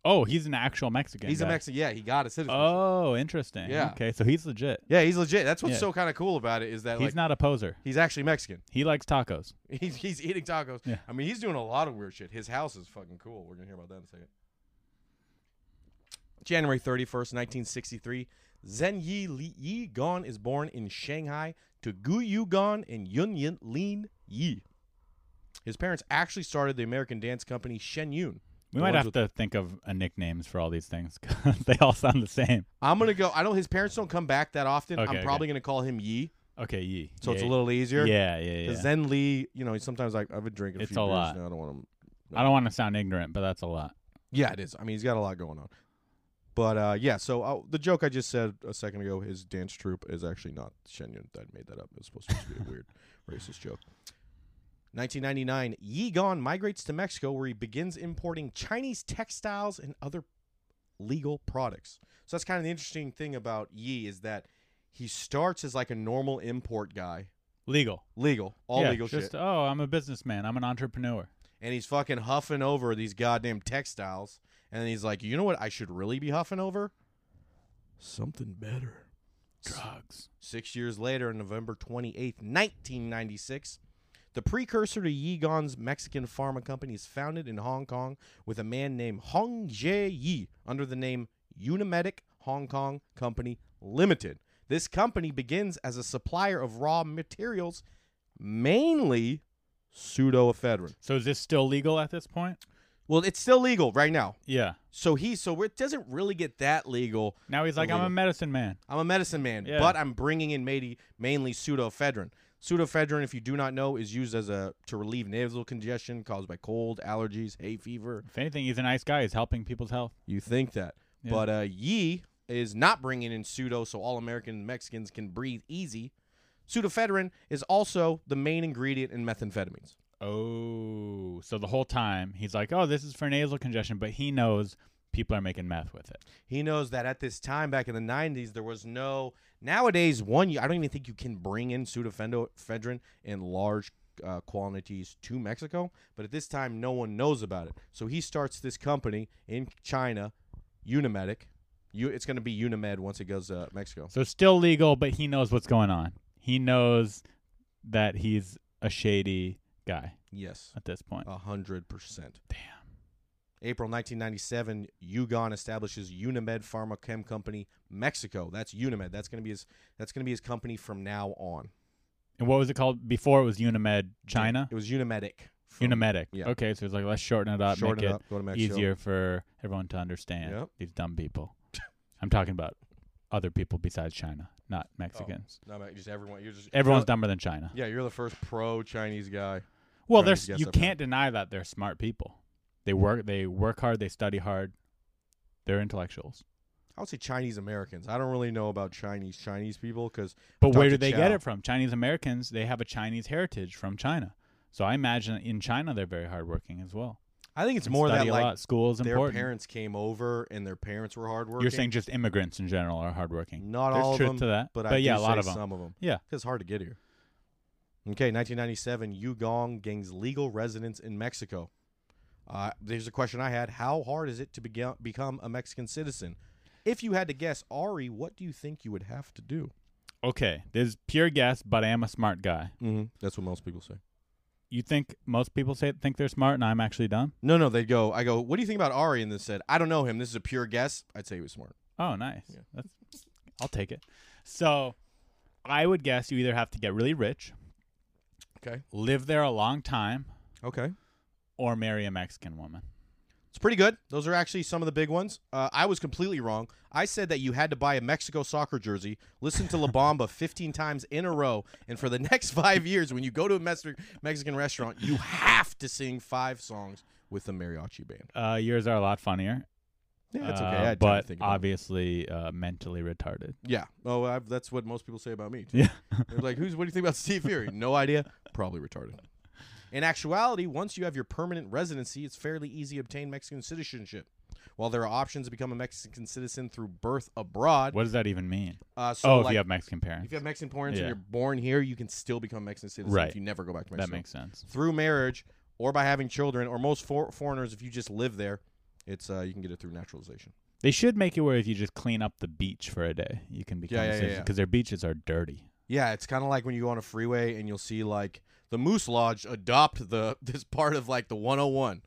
B: Oh, he's an actual Mexican.
A: he's a. Mexican. Yeah, he got a citizenship.
B: Oh, interesting.
A: Yeah.
B: Okay, so he's legit.
A: yeah, he's legit. That's what's
B: Yeah.
A: so kind of cool about it is that
B: He's
A: like
B: not a poser.
A: he's actually Mexican.
B: He likes tacos. [LAUGHS]
A: He's he's eating tacos.
B: Yeah.
A: I mean, he's doing a lot of weird shit. His house is fucking cool. We're gonna hear about that in a second. January thirty first, nineteen sixty three. Zen Yi Li Yi Gon is born in Shanghai to Gu Yu Gon and Yun Yin Lin Yi. His parents actually started the American dance company Shen Yun.
B: We might have to think of uh, nicknames for all these things [LAUGHS] they all sound the same.
A: I'm gonna go. I know his parents don't come back that often.
B: Okay,
A: I'm
B: okay.
A: probably gonna call him Yi,
B: Okay, Yi.
A: so it's a little easier.
B: Yeah, yeah, yeah.
A: Because Zhenli, you know, sometimes like I've been drinking a
B: It's
A: few
B: a
A: beers
B: lot.
A: now. I don't want to.
B: I don't want to sound ignorant, but that's a lot.
A: Yeah, it is. I mean, he's got a lot going on. But uh, yeah, so uh, the joke I just said a second ago, his dance troupe is actually not Shen Yun. That made that up. It was supposed to be a weird [LAUGHS] racist joke. 1999, Ye Gon migrates to Mexico where he begins importing Chinese textiles and other legal products. So that's kind of the interesting thing about Yi is that he starts as like a normal import guy,
B: Legal.
A: legal, all
B: Yeah,
A: legal
B: just,
A: shit,
B: Oh, I'm a businessman. I'm an entrepreneur.
A: and he's fucking huffing over these goddamn textiles And then he's like, you know what? I should really be huffing over something better.
B: Drugs.
A: Six years later, on November 28th, 1996, the precursor to Ye Gon's Mexican pharma company is founded in Hong Kong with a man named Hong Jie Yi under the name Unimedic Hong Kong Company Limited. This company begins as a supplier of raw materials, mainly pseudoephedrine.
B: So is this still legal at this point?
A: Well, it's still legal right now.
B: Yeah.
A: So he, so it doesn't really get that legal
B: Now he's like, I'm a medicine man.
A: I'm a medicine man,
B: Yeah.
A: but I'm bringing in mainly, mainly pseudoephedrine. Pseudoephedrine, if you do not know, is used as a to relieve nasal congestion caused by cold, allergies, hay fever.
B: If anything, he's a nice guy. He's helping people's health.
A: You think that,
B: Yeah.
A: but uh, Yi is not bringing in pseudo, so all American Mexicans can breathe easy. Pseudoephedrine is also the main ingredient in methamphetamines.
B: Oh, so the whole time he's like, oh, this is for nasal congestion, but he knows people are making meth with it.
A: He knows that at this time back in the 90s, there was no. Nowadays, one, I don't even think you can bring in pseudoephedrine in large uh, quantities to Mexico. But at this time, no one knows about it. So he starts this company in China, Unimedic. You, it's going to be Unimed once it goes to Mexico.
B: So it's still legal, but he knows what's going on. He knows that he's a shady guy
A: Yes,
B: at this point.
A: a hundred percent.
B: Damn.
A: April 1997, Yugon establishes Unimed Pharmachem Company Mexico. That's Unimed. That's going to be his. That's going to be his company from now on.
B: And what was it called before? It was Unimed China.
A: It was Unimedic. from-
B: Unimedic.
A: yeah.
B: Okay, so it's like let's shorten it up,
A: Shorten
B: make
A: it
B: it
A: up, go to Mexico.
B: easier for everyone to understand.
A: Yep.
B: These dumb people. [LAUGHS] I'm talking about other people besides China, not oh, Mexicans.
A: No, man, just everyone. You're just
B: Everyone's
A: you're,
B: dumber than China.
A: Yeah, you're the first pro Chinese guy.
B: Well, there's you can't deny that they're smart people. They work they work hard, they study hard. They're intellectuals.
A: I would say Chinese Americans. I don't really know about Chinese Chinese people because
B: But where do they get it from? Chinese Americans, they have a Chinese heritage from China. So I imagine in China they're very hardworking as well.
A: I think it's more that
B: a
A: like
B: lot. school is
A: their
B: important.
A: parents came over and their parents were hardworking.
B: You're saying just immigrants in general are hardworking.
A: not
B: There's
A: all of
B: truth
A: them,
B: to that,
A: but,
B: but,
A: I
B: yeah, a lot of them.
A: some of them.
B: Yeah.
A: it's hard to get here. Okay, 1997, Yu Gong gains legal residence in Mexico. Uh, there's a question I had: How hard is it to bega- become a Mexican citizen? If you had to guess, Ari, what do you think you would have to do?
B: Okay, this is pure guess, but I am a smart guy.
A: Mm-hmm. That's what most people say.
B: You think most people say think they're smart, and I'm actually dumb?
A: No, no, they go. I go. What do you think about Ari? And they said, I don't know him. This is a pure guess. I'd say he was smart.
B: Oh, nice.
A: Yeah.
B: That's, I'll take it. So, I would guess you either have to get really rich,
A: Okay.
B: live there a long time,
A: Okay.
B: Or marry a Mexican woman.
A: It's pretty good. Those are actually some of the big ones. Uh, I was completely wrong. I said that you had to buy a Mexico soccer jersey, listen to La Bamba [LAUGHS] 15 times in a row, and for the [LAUGHS] next five years, when you go to a Mex- Mexican restaurant, you have to sing five songs with the mariachi band.
B: Uh, yours are a lot funnier.
A: Yeah, it's
B: uh,
A: okay. I had time to
B: but obviously uh, mentally retarded.
A: Yeah. Oh, I've, that's what most people say about me. Too.
B: Yeah.
A: They're like, "Who's? What do you think about Steve Furey?" [LAUGHS] No idea. Probably retarded. In actuality, once you have your permanent residency, it's fairly easy to obtain Mexican citizenship. While there are options to become a Mexican citizen through birth abroad,
B: What does that even mean?
A: uh, so
B: oh,
A: like,
B: if you have Mexican parents.
A: if you have Mexican parents and
B: Yeah.
A: you're born here, you can still become a Mexican citizen
B: Right.
A: if you never go back to Mexico.
B: that makes sense.
A: through marriage or by having children, or most for- foreigners, if you just live there, it's uh, you can get it through naturalization.
B: They should make it where if you just clean up the beach for a day, you can become
A: Yeah,
B: a
A: yeah, yeah.
B: because their beaches are dirty.
A: Yeah, it's kind of like when you go on a freeway and you'll see like the Moose Lodge adopt the [LAUGHS] this part of like the 101,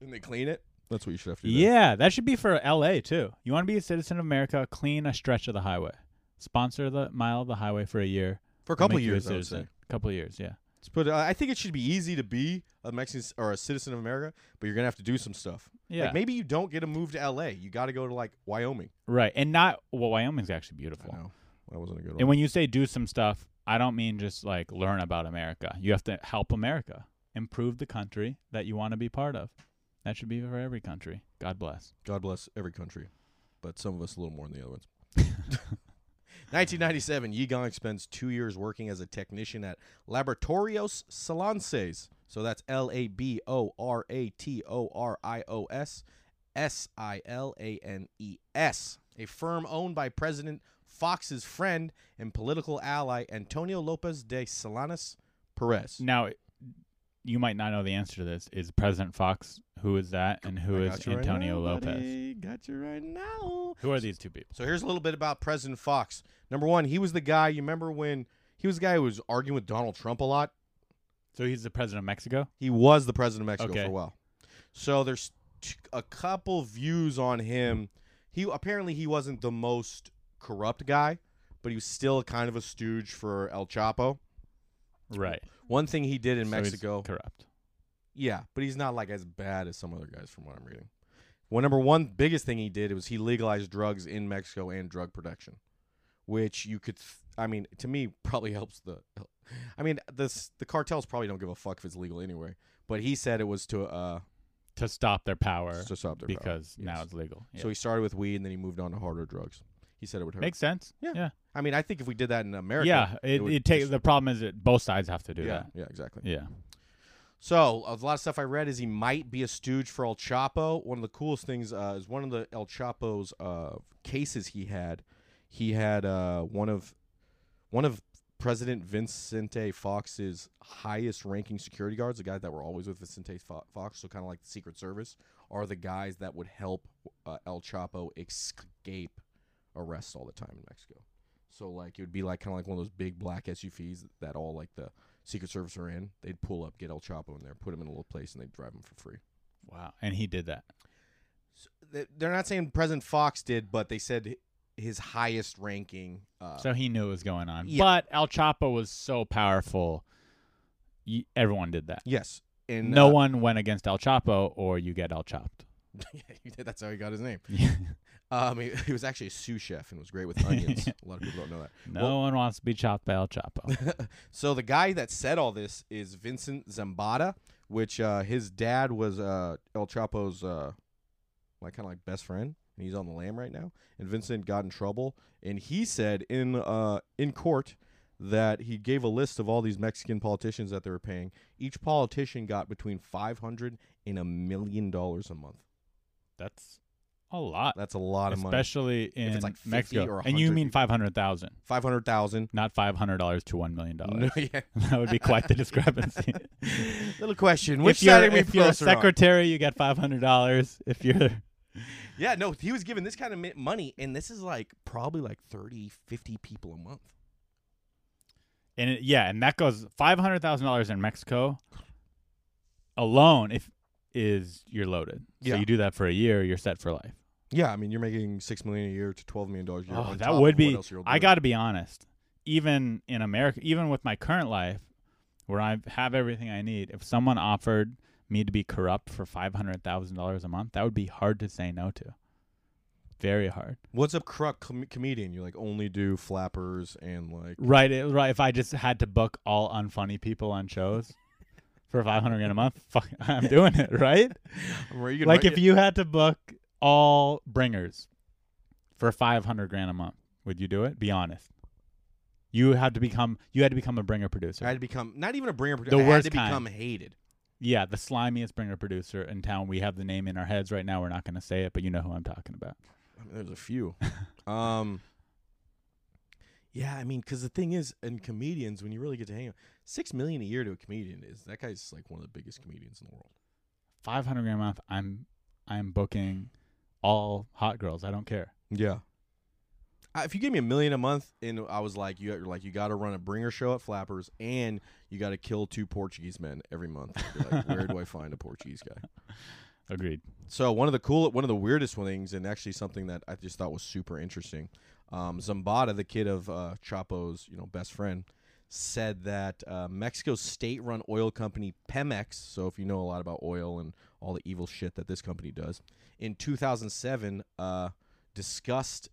A: and they clean it. That's what you should have to do. there.
B: Yeah, that should be for LA too. You want to be a citizen of America, clean a stretch of the highway. Sponsor the mile of the highway for a year.
A: for a couple
B: make
A: years, I would
B: citizen.
A: say.
B: couple of years, yeah.
A: Let's put. Uh, I think it should be easy to be a Mexican s- or a citizen of America, but you're gonna have to do some stuff.
B: Yeah.
A: Like maybe you don't get to move to L.A. You got to go to like Wyoming.
B: right. And not well, Wyoming's actually
A: I
B: beautiful.
A: know that wasn't a good one.
B: And when you say do some stuff, I don't mean just like learn about America. You have to help America, improve the country that you want to be part of. That should be for every country. God bless.
A: God bless every country, but some of us a little more than the other ones. [LAUGHS] 1997, Yigong spends two years working as a technician at Laboratorios Silanes. So that's L A B O R A T O R I O S S I L A N E S, a firm owned by President Fox's friend and political ally Antonio Lopez de Silanes Perez.
B: Now, you might not know the answer to this. Is President Fox? Who is that? And who
A: I
B: is
A: got right
B: Antonio
A: now,
B: Lopez?
A: buddy. Got you right now.
B: Who are these two people?
A: So here's a little bit about President Fox. Number one, he was the guy. You remember when he was the guy who was arguing with Donald Trump a lot?
B: So he's the president of Mexico.
A: He was the president of Mexico
B: Okay.
A: for a while. So there's a couple views on him. He apparently he wasn't the most corrupt guy, but he was still kind of a stooge for El Chapo.
B: Right.
A: One thing he did in
B: So
A: Mexico,
B: corrupt.
A: yeah, but he's not like as bad as some other guys from what I'm reading. Well, number one biggest thing he did was he legalized drugs in Mexico and drug production, which you could, th- I mean, to me probably [LAUGHS] helps the. I mean, this the cartels probably don't give a fuck if it's legal anyway. But he said it was to uh
B: To stop their power
A: to stop their power.
B: because now
A: Yes.
B: it's legal.
A: So he started with weed and then he moved on to harder drugs. He said it would hurt.
B: makes sense.
A: Yeah.
B: Yeah.
A: I mean, I think if we did that in America,
B: yeah. It,
A: would
B: it, takes
A: just-
B: the problem is that both sides have to do
A: yeah,
B: that.
A: yeah, exactly.
B: Yeah.
A: So a lot of stuff I read is he might be a stooge for El Chapo. One of the coolest things uh, is one of the El Chapo's uh, cases he had. He had uh, one of one of President Vicente Fox's highest ranking security guards, the guys that were always with Vicente Fo- Fox, so kind of like the Secret Service, are the guys that would help uh, El Chapo escape arrests all the time in Mexico. So like it would be like kind of like one of those big black SUVs that all like the Secret Service are in. They'd pull up, get El Chapo in there, put him in a little place, and they'd drive him for free.
B: Wow. And he did that.
A: So they- they're not saying President Fox did, but they said his highest ranking. Uh,
B: So he knew what was going on.
A: yeah.
B: But El Chapo was so powerful. y everyone did that.
A: yes, and
B: no
A: uh,
B: one went against El Chapo, or you get El Chopped. [LAUGHS]
A: that's how he got his name. [LAUGHS] Um, he, [LAUGHS] he was actually a sous chef and was great with [LAUGHS] onions. a lot of people don't know that.
B: no
A: Well-
B: one wants to be chopped by El Chapo. [LAUGHS]
A: so the guy that said all this is Vincent Zambada, which uh, his dad was uh, El Chapo's uh, like kind of like best friend, and he's on the lam right now. And Vincent got in trouble, and he said in uh, in court that he gave a list of all these Mexican politicians that they were paying. Each politician got between five hundred and a million dollars a month.
B: That's a lot,
A: That's a lot of money.
B: especially in
A: it's like
B: Mexico.
A: or
B: and you
A: 100
B: mean five hundred thousand,
A: Five hundred thousand.
B: not five hundred dollars to one million dollars.
A: No, yeah. [LAUGHS]
B: that would be quite the [LAUGHS] discrepancy.
A: Little question. Which
B: if
A: side are we
B: if you're a
A: closer on?
B: secretary, you get five hundred dollars. If you're [LAUGHS]
A: Yeah, no, he was given this kind of money, and this is like probably like 30, 50 people a month.
B: and it, yeah, and that goes five hundred thousand dollars in Mexico alone. If is you're loaded.
A: Yeah.
B: So you do that for a year, you're set for life.
A: Yeah, I mean, you're making six million a year to twelve million dollars a year.
B: Oh,
A: on
B: that
A: top
B: would
A: of
B: be. I got to be honest. Even in America, even with my current life, where I have everything I need, if someone offered me to be corrupt for five hundred thousand dollars a month, that would be hard to say no to. Very hard.
A: What's a corrupt com- comedian? You like only do flappers and like.
B: Right. It, right. If I just had to book all unfunny people on shows for five hundred grand a month, fuck, I'm [LAUGHS] doing it. Right. Like if you had to book all bringers for 500 grand a month would you do it be honest you had to become you had to become a bringer producer
A: I had to become not even a bringer. Producer.
B: The
A: I had to
B: kind.
A: become hated.
B: yeah the slimiest bringer producer in town we have the name in our heads right now we're not going to say it but you know who i'm talking about
A: I mean, there's a few. [LAUGHS] um. Yeah, I mean, because the thing is, in comedians, when you really get to hang out, six million a year to a comedian is that guy's like one of the biggest comedians in the world.
B: 500 grand a month i'm i'm booking all hot girls i don't care
A: Yeah. If you gave me a million a month and I was like, you you're like you got to run a bringer show at Flappers and you got to kill two Portuguese men every month. Like, [LAUGHS] where do I find a Portuguese guy?
B: agreed
A: So one of the cool, one of the weirdest things, and actually something that I just thought was super interesting. Um, Zambada, the kid of uh, Chapo's, you know, best friend, said that uh, Mexico's state-run oil company Pemex. So if you know a lot about oil and all the evil shit that this company does, in 2007, uh, discussed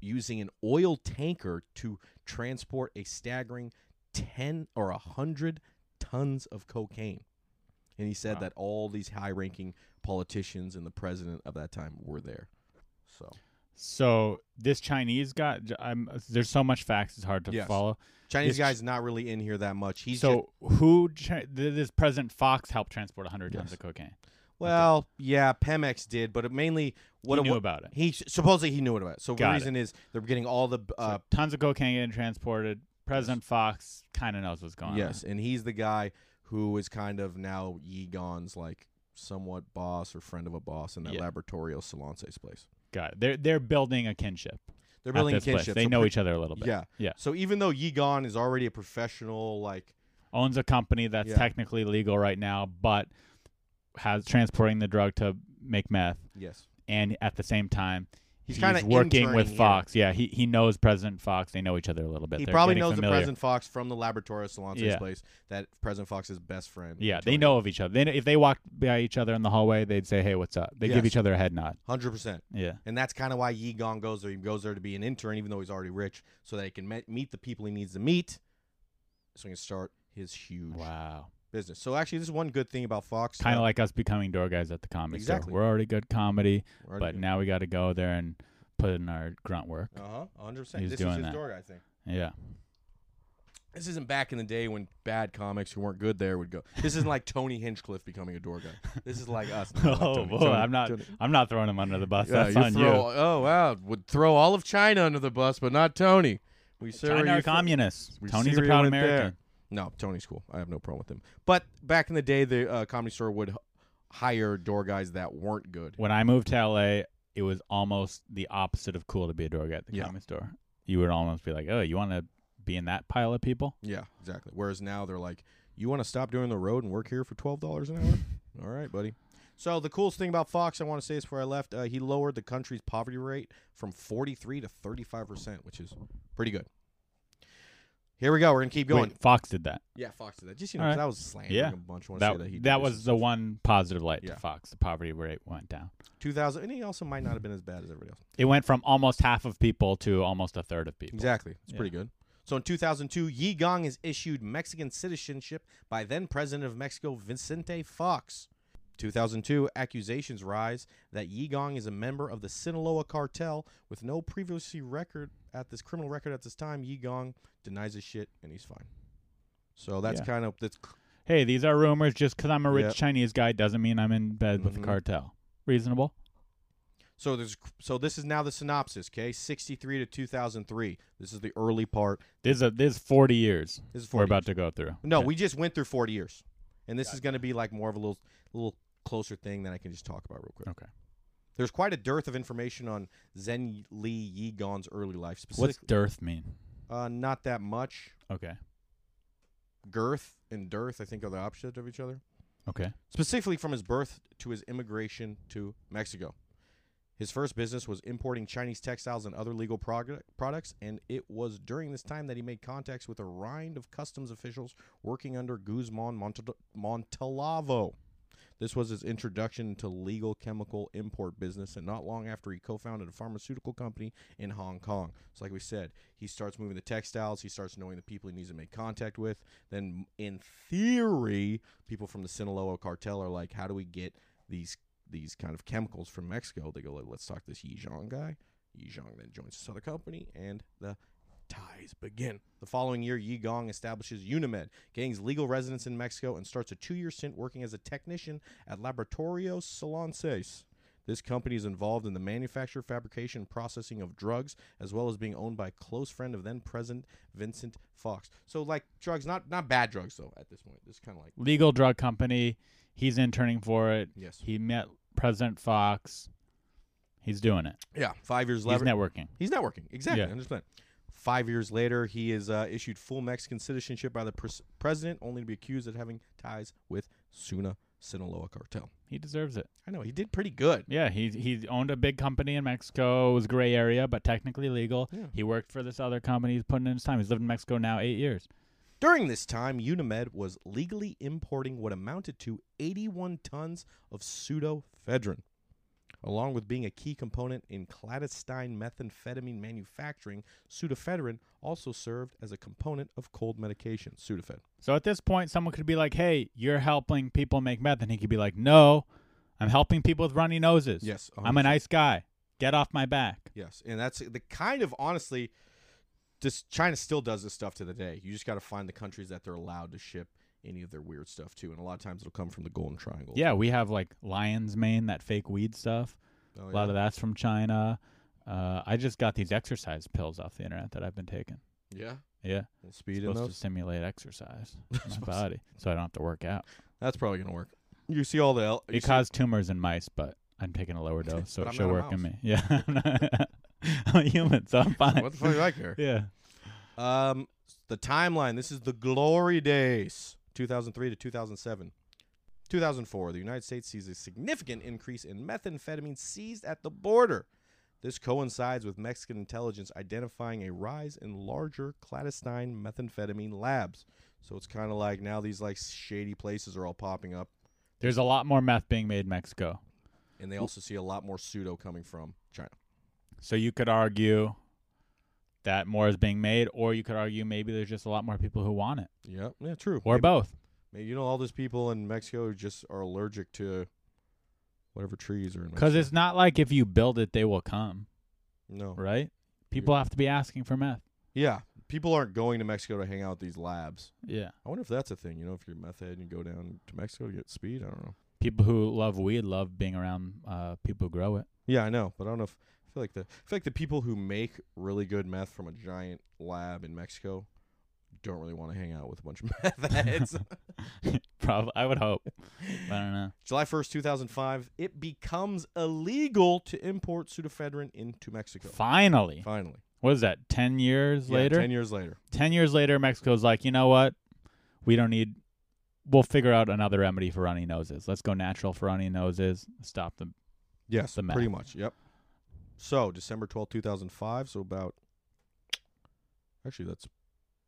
A: using an oil tanker to transport a staggering 10 or 100 tons of cocaine. And he said
B: Wow.
A: that all these high ranking politicians and the president of that time were there. So,
B: so this chinese guy I'm, there's so much facts it's hard to
A: Yes.
B: follow
A: Chinese
B: This-
A: guy's not really in here that much. He's just,
B: so who chi- this president fox helped transport 100 tons of cocaine
A: well, yeah, Pemex did, but it mainly what
B: he knew
A: what-
B: about it
A: He supposedly he knew about it. So
B: Got
A: the reason is they're getting all the uh,
B: So tons of cocaine getting transported. President Fox kind of knows what's going on.
A: yes, and he's the guy who is kind of now Ye Gon's like somewhat boss or friend of a boss in that
B: Yeah.
A: Laboratorio Solance's place.
B: Got it. They're they're building a kinship.
A: They're building
B: place.
A: kinship.
B: They
A: so
B: know
A: pre-
B: each other a little bit.
A: Yeah.
B: Yeah.
A: So even though Ye Gon is already a professional, like
B: Owns a company that's
A: Yeah.
B: technically legal right now, but has transporting the drug to make meth,
A: yes,
B: and at the same time.
A: He's
B: He's,
A: kinda
B: working with
A: interning here.
B: Fox. Yeah, he he knows President Fox. They know each other a little bit.
A: he
B: They're
A: probably knows
B: familiar.
A: the President Fox from the Laboratorio Solance's
B: Yeah.
A: place. That President Fox's best friend.
B: Yeah, they know of each other. They know, if they walked by each other in the hallway, they'd say, "Hey, what's up?" They give each other a head nod.
A: hundred percent.
B: Yeah.
A: And that's kind of why Yi Gong goes there. He goes there to be an intern, even though he's already rich, so that he can meet the people he needs to meet, so he can start his huge
B: Wow.
A: Business. So actually, this is one good thing about Fox.
B: Kind
A: uh,
B: of like us becoming door guys at the comedy
A: Exactly.
B: store. We're already good comedy,
A: already
B: but
A: doing-
B: now we got to go there and put in our grunt work.
A: Uh-huh, 100%.
B: He's
A: this
B: doing
A: is his
B: that.
A: door guy thing.
B: Yeah.
A: This isn't back in the day when bad comics who weren't good there would go. This isn't like Tony Hinchcliffe becoming a door guy. This is like us. [LAUGHS] No,
B: Oh, boy,
A: Tony-
B: I'm not.
A: Tony-
B: I'm not throwing him under the bus.
A: Yeah,
B: That's
A: you
B: on
A: throw,
B: you.
A: Oh wow, would throw all of China under the bus, but not Tony. We
B: China
A: where
B: are communists.
A: we
B: Tony's a proud
A: American. there. No, Tony's cool. I have no problem with him. But back in the day, the uh, comedy store would h- hire door guys that weren't good.
B: When I moved to LA, it was almost the opposite of cool to be a door guy at the
A: Yeah.
B: comedy store. You would almost be like, "Oh, you want to be in that pile of people?"
A: Yeah, exactly. Whereas now they're like, you want to stop doing the road and work here for twelve dollars an hour? [LAUGHS] All right, buddy. So the coolest thing about Fox, I want to say this before I left, uh, he lowered the country's poverty rate from forty three to thirty five percent, which is pretty good. Here we go. We're gonna keep going.
B: Wait, Fox did that.
A: Yeah, Fox did that. Just you know,
B: All
A: 'cause
B: right.
A: that was slandering
B: Yeah.
A: a bunch. I wanna say
B: That
A: that, he did
B: that
A: this
B: was the one positive light
A: Yeah.
B: to Fox. The poverty rate went down.
A: stuff. two thousand, and he also might not have been as bad as everybody else.
B: It went from almost half of people to almost a third of people.
A: Exactly. It's pretty good. So in 2002, Yi Gong is issued Mexican citizenship by then President of Mexico, Vicente Fox. 2002, accusations rise that Yi Gong is a member of the Sinaloa cartel with no previously record at this criminal record at this time. Yi Gong denies his shit and he's fine. So that's
B: Yeah.
A: kind of that's
B: Hey, these are rumors. Just because I'm a rich. Chinese guy doesn't mean I'm in bed with the
A: Mhm.
B: cartel. Reasonable.
A: so there's so this is now the synopsis, okay? 63 to 2003. This is the early part.
B: This is a, this is 40 years
A: This is 40
B: we're
A: 40
B: about to go through.
A: No,
B: Okay.
A: we just went through 40 years. And this is going to be like more of a little little closer thing that I can just talk about real quick.
B: Okay.
A: There's quite a dearth of information on Zhenli Ye Gon's early life. Specifically, What's
B: dearth mean?
A: uh, not that much.
B: Okay.
A: Girth and dearth, I think, are the opposite of each other.
B: Okay.
A: Specifically from his birth to his immigration to Mexico. His first business was importing Chinese textiles and other legal prog- products, and it was during this time that he made contacts with a rind of customs officials working under Guzman Monte- Montalavo. This was his introduction to legal chemical import business, and not long after he co-founded a pharmaceutical company in Hong Kong. So, like we said, he starts moving the textiles. He starts knowing the people he needs to make contact with. Then, in theory, people from the Sinaloa cartel are like, "How do we get these these kind of chemicals from Mexico?" They go, "Let's talk to this Zhang guy." Yi Zhang then joins this other company, and the ties begin. The following year, Yi Gong establishes Unimed, gains legal residence in Mexico, and starts a two-year stint working as a technician at Laboratorios Solances. This company is involved in the manufacture, fabrication, and processing of drugs, as well as being owned by a close friend of then President Vincent Fox. So, like drugs, not not bad drugs though. At this point, this is kind of like
B: Legal drug company. He's interning for it.
A: yes,
B: He met President Fox. He's doing it.
A: yeah. Five years later.
B: He's networking.
A: He's networking. Exactly.
B: Yeah.
A: I understand. Five years later, he is uh, issued full Mexican citizenship by the pres- president, only to be accused of having ties with Suna Sinaloa cartel.
B: He deserves it.
A: I know he did pretty good.
B: Yeah, he he owned a big company in Mexico. It was gray area, but technically legal.
A: Yeah.
B: He worked for this other company. He's putting in his time. He's lived in Mexico now eight years.
A: During this time, Unimed was legally importing what amounted to 81 tons of pseudoephedrine. Along with being a key component in clandestine methamphetamine manufacturing, pseudoephedrine also served as a component of cold medication, Sudafed.
B: So at this point, someone could be like, "Hey, you're helping people make meth," and he could be like, "No, I'm helping people with runny noses.
A: Yes,
B: I'm a nice guy. Get off my back."
A: Yes, and that's the kind of honestly, this China still does this stuff to the day. You just got to find the countries that they're allowed to ship any of their weird stuff too. and a lot of times it'll come from the Golden Triangle.
B: Yeah, we have like lion's mane, that fake weed stuff.
A: Oh,
B: A lot of that's from China. Uh, I just got these exercise pills off the internet that I've been taking.
A: yeah.
B: Yeah,
A: speed in
B: supposed to simulate exercise [LAUGHS] in my body, so I don't have to work out.
A: That's probably gonna work. You see all the L-
B: It caused tumors in mice, but I'm taking a lower [LAUGHS] dose, so it should work in me. [LAUGHS] Yeah, I'm a human, so I'm fine.
A: what the fuck do I care?
B: Yeah.
A: Um, the timeline. This is the glory days, 2003 to 2007. 2004, the United States sees a significant increase in methamphetamine seized at the border. This coincides with Mexican intelligence identifying a rise in larger clandestine methamphetamine labs. So it's kind of like now these like shady places are all popping up,
B: There's a lot more meth being made in Mexico.
A: and they also see a lot more pseudo coming from China.
B: So you could argue that more is being made, or you could argue maybe there's just a lot more people who want it,
A: Yeah, yeah, true.
B: or
A: Maybe-
B: both.
A: maybe, you know, all those people in Mexico who just are allergic to whatever trees are in
B: Because it's not like if you build it, they will come,
A: no,
B: right? People have to be asking for meth.
A: Yeah, people aren't going to Mexico to hang out at these labs.
B: Yeah.
A: I wonder if that's a thing. You know, if you're meth head and you go down to Mexico to get speed. I don't know.
B: People who love weed love being around uh, people who grow it.
A: Yeah, I know, but I don't know if I feel like the I feel like the people who make really good meth from a giant lab in Mexico don't really want to hang out with a bunch of [LAUGHS] meth heads. [LAUGHS]
B: Probably, I would hope. I don't know.
A: July 1st, 2005, it becomes illegal to import pseudoephedrine into Mexico.
B: Finally,
A: Finally.
B: what is that? Ten years
A: Yeah,
B: later.
A: 10 years later.
B: 10 years later, Mexico's like, you know what? We don't need. We'll figure out another remedy for runny noses. Let's go natural for runny noses. Stop the.
A: Yes,
B: The meth.
A: pretty much. Yep. So, December twelfth, two 2005, so about Actually, that's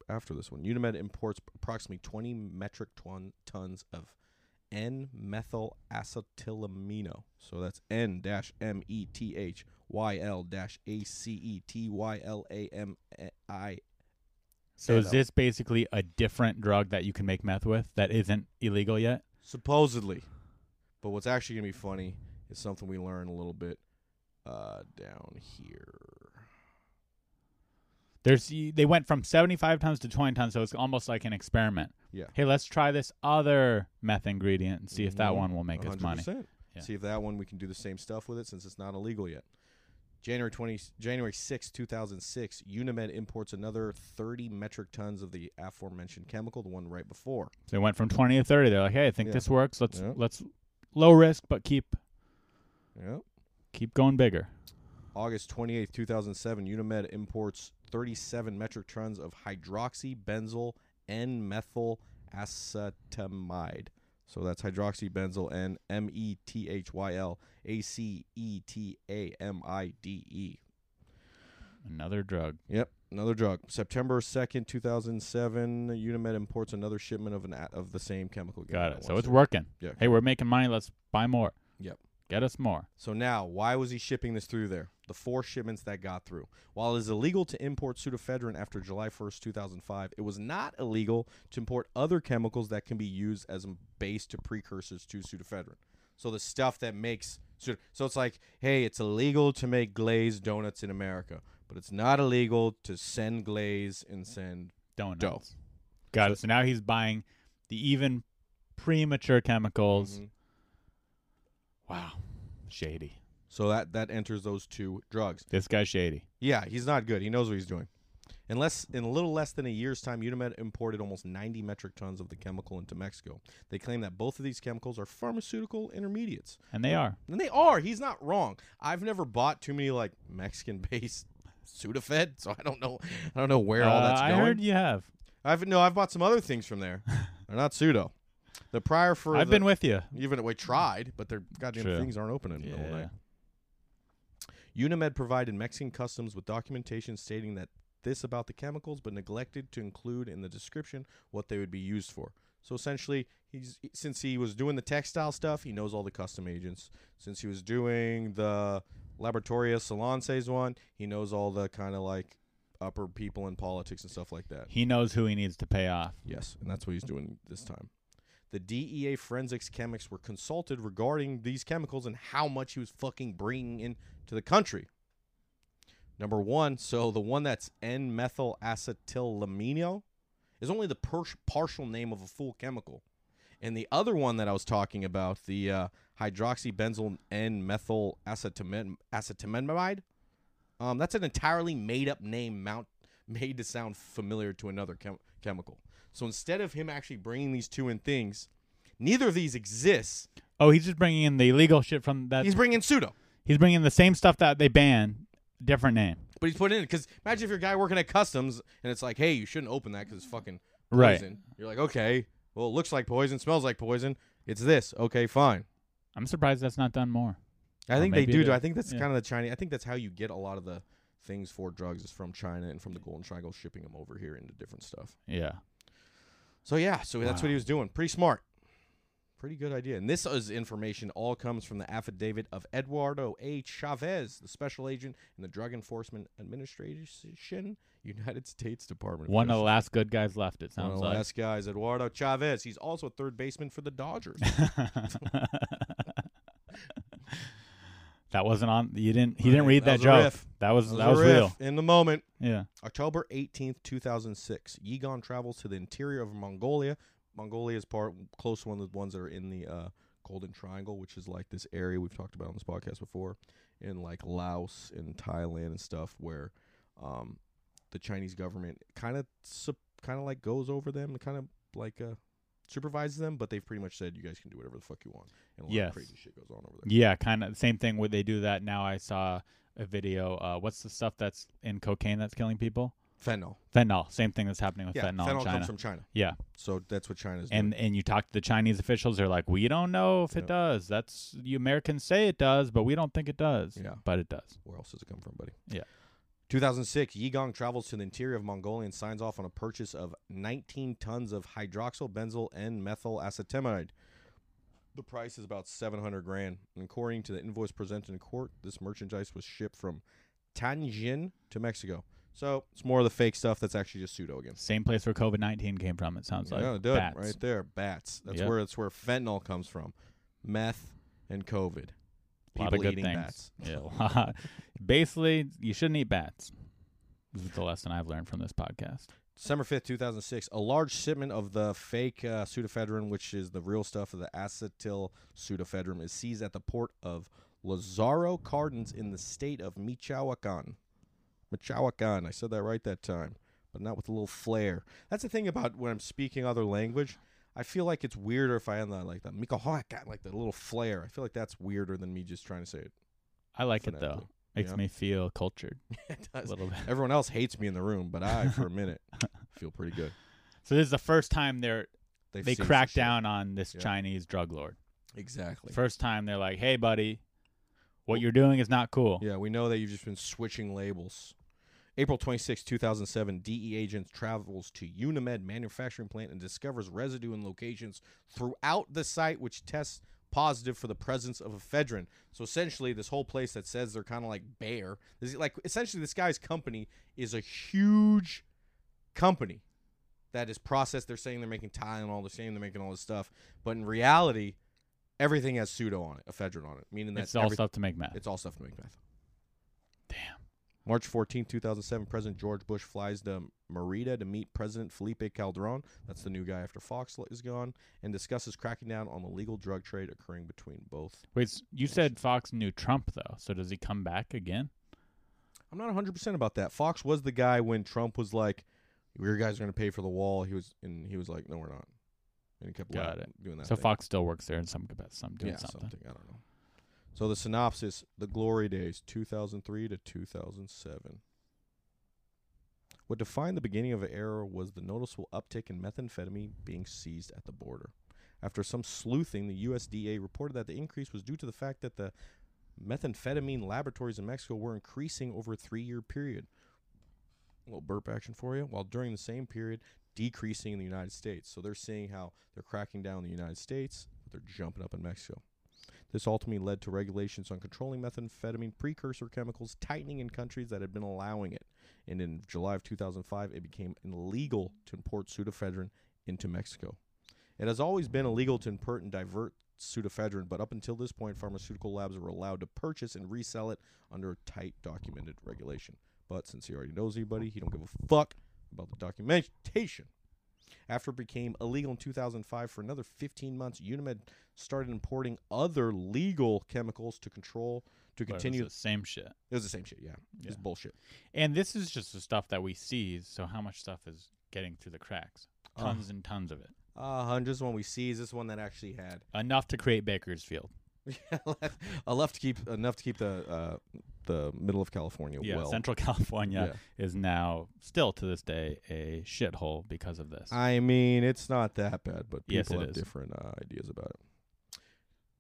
A: after this one. Unimed imports approximately 20 metric ton, tons of N-methyl acetylamino. So that's N dash M E T H Y L dash A C E T Y L A M I.
B: So is this basically a different drug that you can make meth with that isn't illegal yet?
A: Supposedly. But what's actually going to be funny is something we learn a little bit uh, down here.
B: There's they went from 75 tons to 20 tons, so it's almost like an experiment.
A: Yeah.
B: Hey, let's try this other meth ingredient and see if that
A: Mhm.
B: one will make us money. Yeah.
A: See if that one we can do the same stuff with it since it's not illegal yet. January 20 January 6, 2006, Unimed imports another 30 metric tons of the aforementioned chemical, the one right before.
B: So they went from 20 to 30. They're like, hey, I think
A: Yeah.
B: this works. Let's
A: Yeah.
B: let's low risk, but keep
A: Yeah.
B: Keep going bigger.
A: August 28, 2007, Unimed imports 37 metric tons of hydroxybenzyl N-methyl acetamide. So that's hydroxybenzyl N M E T H Y L A C E T A M I D E.
B: Another drug.
A: Yep, another drug. September 2nd, 2007, Unimed imports another shipment of an a- of the same chemical.
B: Got it. So it's working.
A: Yeah.
B: Hey, we're making money. Let's buy more.
A: Yep.
B: Get us more.
A: So now, why was he shipping this through there? The four shipments that got through. While it is illegal to import pseudoephedrine after July 1st, 2005, it was not illegal to import other chemicals that can be used as a base to precursors to pseudoephedrine. So the stuff that makes pseudo- so it's like, hey, it's illegal to make glazed donuts in America, but it's not illegal to send glaze and send
B: Donuts. Got it. So now he's buying the even premature chemicals.
A: Mhm.
B: Wow. Shady.
A: So that that enters those two drugs.
B: This guy's shady.
A: Yeah, he's not good. He knows what he's doing. In less in a little less than a year's time, Unimed imported almost 90 metric tons of the chemical into Mexico. They claim that both of these chemicals are pharmaceutical intermediates.
B: And they are.
A: And they are. He's not wrong. I've never bought too many like Mexican-based [LAUGHS] Sudafed, so I don't know. I don't know where all
B: Uh,
A: that's
B: I
A: going.
B: heard you have.
A: I've no. I've bought some other things from there. [LAUGHS] they're not pseudo. The prior for
B: I've
A: the-
B: been with you.
A: even we tried, but their goddamn
B: True.
A: things aren't open in the middle
B: Yeah.
A: night. Unimed provided Mexican customs with documentation stating that this about the chemicals, but neglected to include in the description what they would be used for. So essentially, he's since he was doing the textile stuff, he knows all the custom agents. Since he was doing the Laboratoria Solances one, he knows all the kind of like upper people in politics and stuff like that.
B: He knows who he needs to pay off.
A: Yes, and that's what he's doing this time. The DEA forensics chemics were consulted regarding these chemicals and how much he was fucking bringing into the country. Number one, so the one that's N-methyl acetylamino is only the per- partial name of a full chemical. And the other one that I was talking about, the uh, hydroxybenzyl N-methyl acetamide, um, that's an entirely made-up name mount made to sound familiar to another chem- chemical. So instead of him actually bringing these two in things, neither of these exists.
B: Oh, he's just bringing in the illegal shit from that.
A: He's bringing pseudo.
B: he's bringing the same stuff that they ban, different name.
A: But he's putting in because imagine if you're a guy working at customs and it's like, hey, you shouldn't open that because it's fucking
B: Right.
A: poison. You're like, okay, well, it looks like poison, smells like poison. It's this. Okay, fine.
B: I'm surprised that's not done more.
A: I
B: Or
A: think they do. do. I think that's
B: Yeah.
A: kind of the Chinese. I think that's how you get a lot of the things for drugs is from China and from the Golden Triangle, shipping them over here into different stuff.
B: Yeah.
A: So yeah, so that's what he was doing. Pretty smart. Pretty good idea. And this is information all comes from the affidavit of Eduardo A. Chavez, the special agent in the Drug Enforcement Administration, [LAUGHS] United States Department.
B: One of the
A: Justice.
B: last good guys left. It
A: One of
B: sounds
A: the
B: like.
A: last guys, Eduardo Chavez. He's also a third baseman for the Dodgers. [LAUGHS] [LAUGHS]
B: that wasn't on. You didn't. He didn't read
A: that
B: that, joke. That was
A: That
B: that
A: was
B: was real.
A: in the moment.
B: Yeah.
A: October 18th, 2006. Ye Gon travels to the interior of Mongolia. Mongolia is part close to one of the ones that are in the uh, Golden Triangle, which is like this area we've talked about on this podcast before, in like Laos and Thailand and stuff, where um, the Chinese government kind of kind of like goes over them and kind of like uh, supervises them, but they've pretty much said you guys can do whatever the fuck you want, and a lot
B: Yes.
A: of crazy shit goes on over there.
B: Yeah, kind of same thing. Where they do that now? I saw a video. Uh, what's the stuff that's in cocaine that's killing people?
A: Fentanyl,
B: Fentanyl. Same thing that's happening with
A: yeah,
B: fentanyl,
A: fentanyl comes from China,
B: yeah,
A: so that's what China's doing.
B: and and you talk to the Chinese officials, they're like, we don't know if it
A: Yeah.
B: does. That's you Americans say it does, but we don't think it does.
A: Yeah.
B: but it does.
A: Where else does it come from, buddy?
B: Yeah.
A: 2006, Yigong travels to the interior of Mongolia and signs off on a purchase of 19 tons of hydroxybenzyl N-methyl acetamide. The price is about 700 grand. And according to the invoice presented in court, this merchandise was shipped from Tianjin to Mexico. So it's more of the fake stuff that's actually just pseudo again.
B: Same place where COVID nineteen came from. It sounds like
A: yeah, dude,
B: bats.
A: right there, bats. That's
B: Yep.
A: where that's where fentanyl comes from. Meth and COVID.
B: A lot
A: People
B: of good
A: eating
B: things.
A: bats.
B: Yeah. [LAUGHS] Basically, you shouldn't eat bats. This is the lesson I've learned from this podcast.
A: December 5th, 2006, a large shipment of the fake uh, pseudoephedrine, which is the real stuff of the acetyl pseudoephedrine, is seized at the port of Lazaro Cardenas in the state of Michoacan. Michoacan. I said that right that time, but not with a little flair. That's the thing about when I'm speaking other language. I feel like it's weirder if I have that like the Michoacan, like the little flair. I feel like that's weirder than me just trying to say it.
B: I like it though. Makes
A: Yeah.
B: me feel cultured [LAUGHS]
A: it
B: a
A: does.
B: little bit.
A: Everyone else hates me in the room, but I, for a [LAUGHS] minute, feel pretty good.
B: So this is the first time they're
A: They've
B: they crack
A: shit.
B: down on this
A: Yeah.
B: Chinese drug lord.
A: Exactly.
B: First time they're like, "Hey, buddy, what you're doing is not cool."
A: Yeah, we know that you've just been switching labels. April 26, 2007, DE agents travels to Unimed manufacturing plant and discovers residue in locations throughout the site which tests positive for the presence of ephedrine. So essentially, this whole place that says they're kind of like bare, is like essentially this guy's company is a huge company that is processed. They're saying they're making Tylenol, they're saying they're making all this stuff, but in reality, everything has pseudo on it, ephedrine on it, meaning that
B: It's all
A: every-
B: stuff to make meth.
A: it's all stuff to make meth.
B: Damn.
A: March 14, 2007, President George Bush flies to Merida to meet President Felipe Calderon. That's the new guy after Fox is gone, and discusses cracking down on the legal drug trade occurring between both.
B: Wait, you said Fox knew Trump though, so does he come back again?
A: I'm not 100% about that. Fox was the guy when Trump was like, "Your guys are going to pay for the wall." He was, and he was like, "No, we're not," and he kept
B: Got
A: laughing, doing that.
B: So
A: thing.
B: Fox still works there in some capacity, some doing
A: yeah,
B: something.
A: I don't know. So the synopsis: The Glory Days, 2003 to 2007. What defined the beginning of an era was the noticeable uptick in methamphetamine being seized at the border. After some sleuthing, the USDA reported that the increase was due to the fact that the methamphetamine laboratories in Mexico were increasing over a three-year period. A little burp action for you. While during the same period, decreasing in the United States. So they're seeing how they're cracking down in the United States, but they're jumping up in Mexico. This ultimately led to regulations on controlling methamphetamine precursor chemicals tightening in countries that had been allowing it. And in July of 2005, it became illegal to import pseudoephedrine into Mexico. It has always been illegal to import and divert pseudoephedrine, but up until this point, pharmaceutical labs were allowed to purchase and resell it under a tight documented regulation. But since he already knows anybody, he don't give a fuck about the documentation. After it became illegal in 2005 for another 15 months, Unimed started importing other legal chemicals to control to
B: But it was
A: continue.
B: the same shit.
A: It was the same shit, yeah. It's
B: Yeah.
A: bullshit.
B: And this is just the stuff that we seize. So how much stuff is getting through the cracks?
A: Uh.
B: Tons and tons of it.
A: Uh, hun, this one we see is this one that actually had
B: Enough to create Bakersfield. [LAUGHS]
A: enough to keep enough to keep the uh, the middle of California
B: Yeah,
A: well.
B: Central [LAUGHS] California is now still to this day a shithole because of this.
A: I mean, it's not that bad, but people
B: Yes,
A: have
B: is.
A: different uh, ideas about it.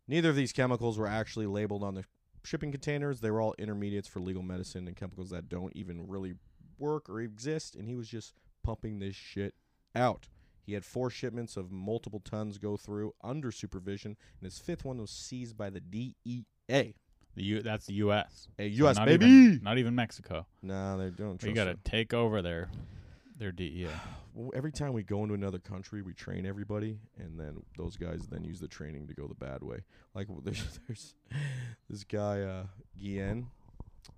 A: Neither of these chemicals were actually labeled on the shipping containers. They were all intermediates for legal medicine and chemicals that don't even really work or exist, and he was just pumping this shit out. He had four shipments of multiple tons go through under supervision, and his fifth one was seized by the DEA.
B: The U- that's the U.S.
A: Hey,
B: So
A: U.S.
B: not
A: baby.
B: even, not even Mexico.
A: No, they don't.
B: We
A: trust
B: got to take over their their DEA. [SIGHS]
A: Well, every time we go into another country, we train everybody, and then those guys then use the training to go the bad way. Like [LAUGHS] there's there's this guy uh, Guillen.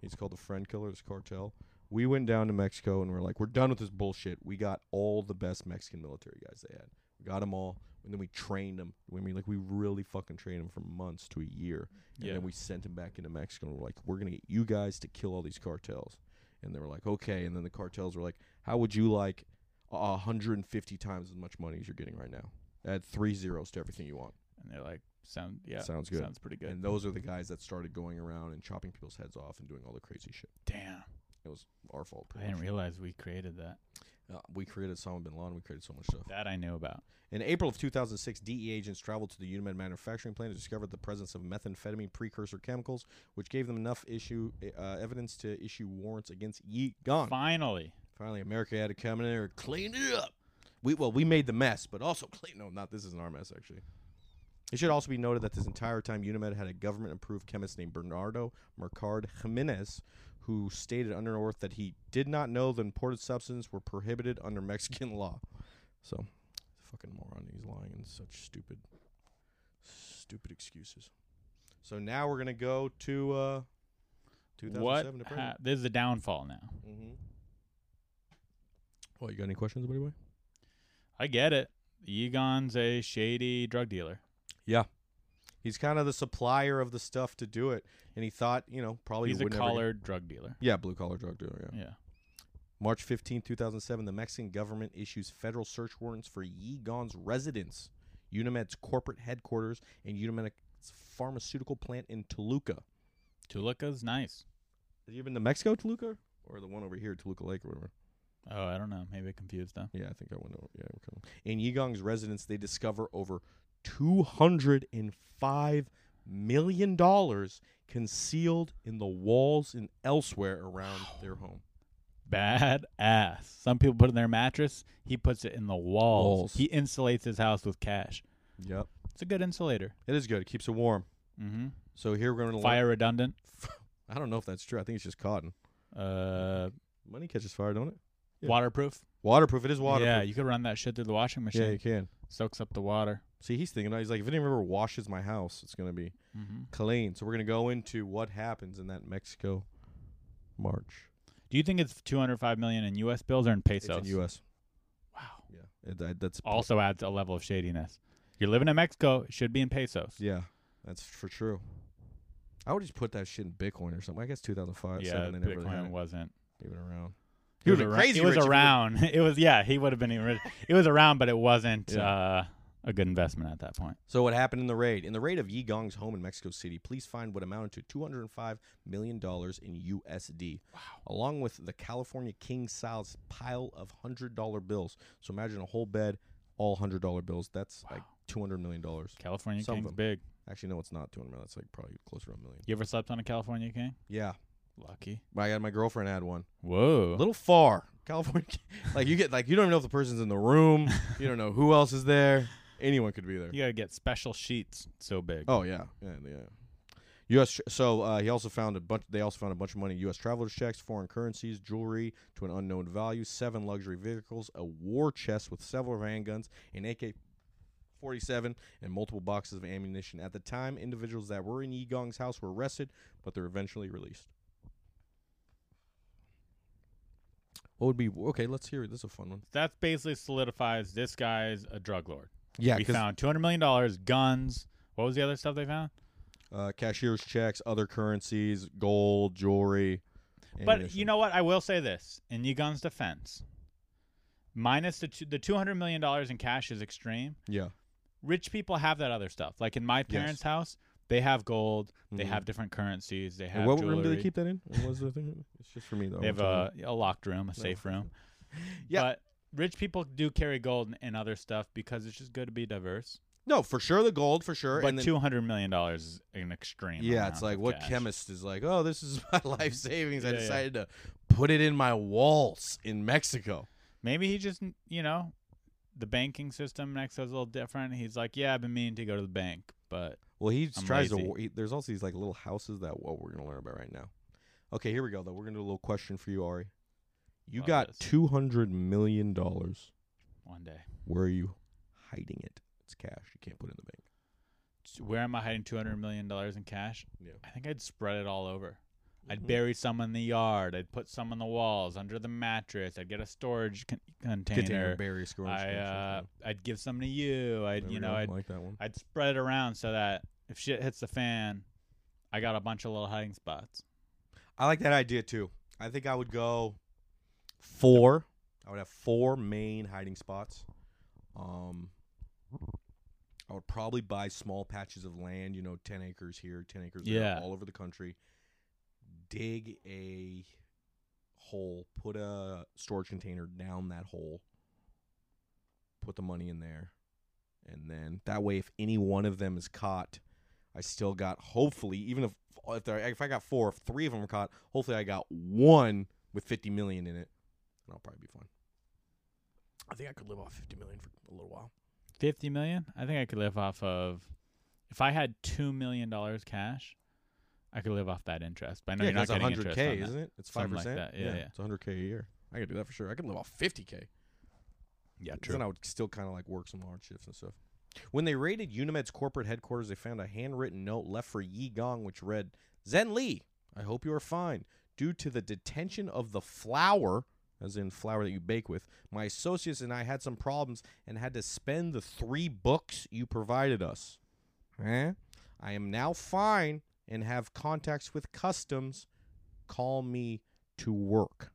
A: He's called the Friend Killer. This cartel. We went down to Mexico and we're like, we're done with this bullshit. We got all the best Mexican military guys they had. Got them all, and then we trained them. I mean, like we really fucking trained them for months to a year, and
B: Yeah.
A: then we sent them back into Mexico. and We're like, we're gonna get you guys to kill all these cartels, and they were like, okay. And then the cartels were like, how would you like a 150 times as much money as you're getting right now? Add three zeros to everything you want.
B: And they're like, sound yeah,
A: Sounds good.
B: Sounds pretty good.
A: And those are the guys that started going around and chopping people's heads off and doing all the crazy shit.
B: Damn,
A: It was our fault.
B: I didn't
A: much.
B: realize we created that.
A: Uh, we created Osama bin Laden. We created so much stuff.
B: That I knew about.
A: In April of 2006, DE agents traveled to the Unimed manufacturing plant and discovered the presence of methamphetamine precursor chemicals, which gave them enough issue uh, evidence to issue warrants against Ye Gon.
B: Finally,
A: Finally, America had to come in there and clean it up. We well, we made the mess, but also [LAUGHS] clean. No, not this isn't our mess actually. It should also be noted that this entire time, Unimed had a government-approved chemist named Bernardo Mercard Jimenez, who stated under oath that he did not know the imported substances were prohibited under Mexican [LAUGHS] law. So, fucking moron. He's lying in such stupid, stupid excuses. So now we're gonna go to uh, 2007
B: what?
A: to.
B: Ha- this is the downfall now.
A: Mm-hmm. Well, you got any questions, buddy boy?
B: I get it. Ye Gon's a shady drug dealer.
A: Yeah. He's kind of the supplier of the stuff to do it, and he thought, you know, probably
B: He's a
A: would never get-
B: collared drug dealer.
A: Yeah, blue collar drug dealer. Yeah.
B: Yeah.
A: March 15, 2007, the Mexican government issues federal search warrants for Ye Gon's residence, Unimed's corporate headquarters, and Unimed's pharmaceutical plant in Toluca.
B: Toluca's nice.
A: Have you been to Mexico, Toluca, or the one over here, Toluca Lake, or whatever?
B: Oh, I don't know. Maybe I confused them.
A: Yeah, I think I went over. Yeah, okay. In Ye Gon's residence, they discover over two hundred and five million dollars concealed in the walls and elsewhere around their home.
B: Bad ass. Some people put it in their mattress. He puts it in the walls.
A: Walls.
B: He insulates his house with cash.
A: Yep,
B: It's a good insulator.
A: it is good. It keeps it warm.
B: Mm-hmm.
A: So here we're going to
B: Fire redundant. [LAUGHS]
A: I don't know if that's true. I think it's just cotton.
B: Uh,
A: Money catches fire, don't it? Yeah.
B: waterproof.
A: Waterproof. It is waterproof.
B: Yeah, you could run that shit through the washing machine.
A: yeah, you can.
B: Soaks up the water.
A: See, he's thinking. He's like, if anyone ever washes my house, it's gonna be
B: Mm-hmm.
A: clean. So we're gonna go into what happens in that Mexico march.
B: Do you think it's 205 million in U.S. bills or in pesos?
A: It's in U.S.
B: Wow.
A: Yeah, it, that, that's
B: Also adds a level of shadiness. You're living in Mexico. It should be in pesos.
A: Yeah, that's for true. I would just put that shit in Bitcoin or something. I guess 2005.
B: yeah,
A: seven, never really
B: Bitcoin wasn't.
A: even around.
B: He was,
A: would've
B: ar-
A: crazy
B: it was
A: rich if he would've-
B: around. [LAUGHS] It was yeah. He would have been. even rich. It was around, but it wasn't
A: Yeah.
B: uh, a good investment at that point.
A: So what happened in the raid? In the raid of Ye Gon's home in Mexico City, police find what amounted to 205 million dollars in USD,
B: Wow.
A: along with the California king size pile of hundred dollar bills. So imagine a whole bed, all hundred dollar bills. That's like 200 million dollars.
B: California
A: Some
B: King's big.
A: Actually, no, it's not 200 million. That's like probably closer to a million.
B: You ever slept on a California King?
A: Yeah,
B: Lucky.
A: I got my girlfriend had one.
B: Whoa.
A: A little far. California, king [LAUGHS] like you get like you don't even know if the person's in the room. [LAUGHS] you don't know who else is there. Anyone could be there.
B: You gotta get special sheets. So big.
A: Oh yeah, yeah, yeah. U.S. So uh, he also found a bunch. They also found a bunch of money: U.S. travelers' checks, foreign currencies, jewelry to an unknown value, seven luxury vehicles, a war chest with several handguns, an AK-47, and multiple boxes of ammunition. At the time, individuals that were in Ye Gon's house were arrested, but they're eventually released. What would be okay? Let's hear it. This is a fun one.
B: That basically solidifies this guy's a drug lord.
A: Yeah,
B: we found two hundred million dollars, guns. What was the other stuff they found?
A: uh, cashier's checks, other currencies, gold, jewelry.
B: But you
A: ammunition.
B: know what? I will say this in Ye Gon's defense, minus the two, the two hundred million dollars in cash is extreme.
A: yeah,
B: Rich people have that other stuff. Like in my parents' house, they have gold. They
A: Mhm.
B: have different currencies. They
A: And
B: have
A: what
B: jewelry.
A: room do they keep that in? What was the thing? It's just for me though.
B: They have
A: I'm
B: a, a locked room, a safe room. [LAUGHS]
A: Yeah.
B: But rich people do carry gold and- other stuff because it's just good to be diverse.
A: No, for sure the gold for sure.
B: But
A: and then,
B: two hundred million dollars is an extreme.
A: yeah, it's like what
B: cash.
A: chemist is like? Oh, this is [LAUGHS] my life [LAUGHS] savings. I
B: Yeah, yeah.
A: decided to put it in my walls in Mexico.
B: Maybe he just, you know, the banking system in Mexico is a little different. He's like, yeah, I've been meaning to go to the bank, but
A: Well, he
B: I'm
A: tries
B: lazy.
A: to. He, there's also these like little houses that well, we're gonna learn about right now. Okay, here we go. Though we're gonna do a little question for you, Ari. You got
B: this.
A: two hundred million dollars.
B: one day.
A: Where are you hiding it? It's cash. You can't put it in the bank.
B: S- Where am I hiding two hundred million dollars in cash?
A: Yeah.
B: I think I'd spread it all over. I'd
A: Mhm.
B: bury some in the yard. I'd put some on the walls, under the mattress. I'd get a storage con- container.
A: Container, berry, scourge.
B: I uh, I'd give some to you. I'd you know I'd
A: like that one.
B: I'd spread it around so that if shit hits the fan, I got a bunch of little hiding spots.
A: I like that idea too. I think I would go four. I would have four main hiding spots. Um, I would probably buy small patches of land. You know, ten acres here, ten acres there,
B: Yeah.
A: all over the country. Dig a hole. Put a storage container down that hole. Put the money in there, and then that way, if any one of them is caught, I still got hopefully even if if there, if I got four, if three of them are caught, hopefully I got one with fifty million in it, and I'll probably be fine. I think I could live off fifty million for a little while.
B: Fifty million? I think I could live off of. If I had two million dollars cash, I could live off that interest. But I know you're not getting
A: hundred
B: interest
A: k,
B: on that.
A: isn't it? It's five
B: Something like
A: percent.
B: that, yeah, yeah.
A: it's hundred k a year. I could do that for sure. I could live off fifty k.
B: Yeah, true.
A: Then I would still kind of like work some hard shifts and stuff. When they raided Unimed's corporate headquarters, they found a handwritten note left for Ye Gon, which read, "Zhenli, I hope you are fine. Due to the detention of the flour, as in flour that you bake with, my associates and I had some problems and had to spend the three books you provided us. Eh? I am now fine and have contacts with customs. Call me to work."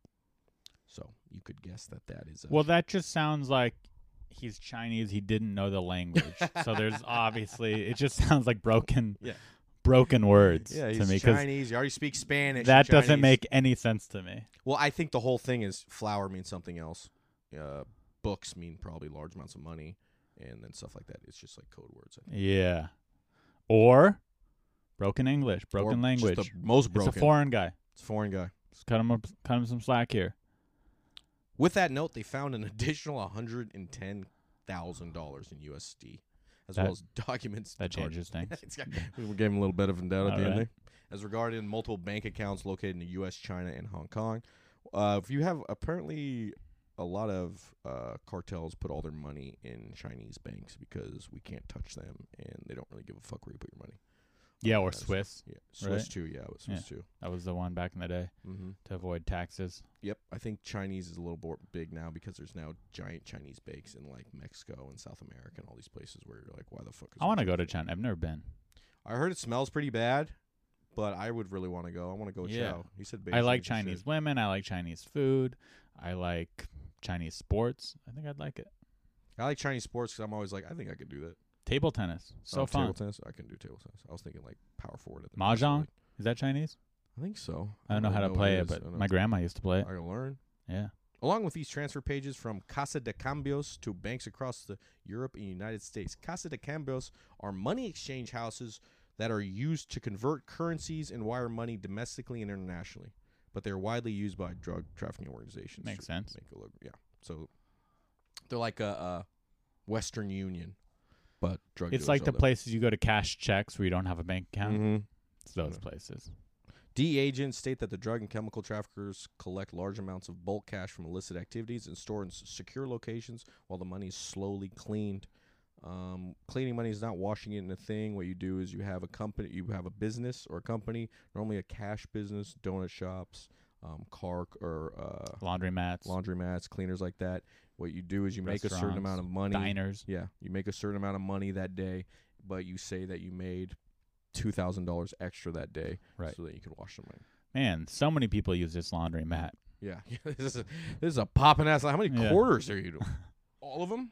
A: So you could guess that that is. A
B: Well, that just sounds like he's Chinese. He didn't know the language, so there's [LAUGHS] obviously it just sounds like broken,
A: Yeah.
B: Broken words
A: Yeah,
B: to me because
A: Chinese. You already speak Spanish.
B: that doesn't
A: Chinese.
B: make any sense to me.
A: Well, I think the whole thing is flour means something else. Uh, books mean probably large amounts of money, and then stuff like that. It's just like code words. I think.
B: Yeah, or broken English,
A: Or
B: broken
A: just
B: language.
A: the most broken.
B: It's a foreign guy.
A: It's a foreign guy.
B: Just cut him, up- cut him some slack here.
A: With that note, they found an additional one hundred and ten thousand dollars in USD, as
B: That-
A: well as documents.
B: That changes things. [LAUGHS]
A: We gave him a little bit of a doubt at the end there. As regarding multiple bank accounts located in the U.S., China, and Hong Kong. Uh, if you have apparently a lot of uh, cartels put all their money in Chinese banks because we can't touch them and they don't really give a fuck where you put your money.
B: Yeah, or Swiss.
A: Yeah, Swiss
B: Right.
A: too. Yeah, it was Swiss too.
B: That was the one back in the day
A: Mm-hmm.
B: to avoid taxes.
A: Yep, I think Chinese is a little more big now because there's now giant Chinese bakes in like Mexico and South America and all these places where you're like, why the fuck? Is
B: I want to go to China. I've never been.
A: I heard it smells pretty bad, but I would really want to go. I want to go
B: Yeah.
A: Chow. He said
B: I like Chinese
A: shit.
B: women. I like Chinese food. I like Chinese sports. I think I'd like it.
A: I like Chinese sports because I'm always like, I think I could do that.
B: Table tennis, so
A: Oh,
B: fun.
A: Table tennis, I can do table tennis. I was thinking like power forward. At the
B: Mahjong? Is that Chinese?
A: I think so.
B: I don't know how to
A: really
B: play it,
A: is.
B: but my grandma used to play
A: I
B: it.
A: gotta learn.
B: Yeah.
A: Along with these transfer pages from Casa de Cambios to banks across the Europe and United States, Casa de Cambios are money exchange houses that are used to convert currencies and wire money domestically and internationally. But they're widely used by drug trafficking organizations.
B: Makes sense.
A: Make look, yeah. So they're like a, a Western Union, but drug.
B: It's like the places you go to cash checks where you don't have a bank account.
A: Mhm.
B: It's those
A: Yeah.
B: places.
A: DEA agents state that the drug and chemical traffickers collect large amounts of bulk cash from illicit activities and store in secure locations while the money is slowly cleaned. Um, cleaning money is not washing it in a thing. What you do is you have a company, you have a business or a company, normally a cash business, donut shops, um, car or uh,
B: Laundry mats,
A: laundromats, cleaners like that. What you do is you make a certain amount of money.
B: diners.
A: Yeah, you make a certain amount of money that day, but you say that you made two thousand dollars extra that day,
B: Right.
A: So that you can wash the money.
B: Man, so many people use this laundry mat.
A: Yeah, [LAUGHS] this is a, this is a popping ass. How many
B: Yeah.
A: quarters are you doing? [LAUGHS] All of them.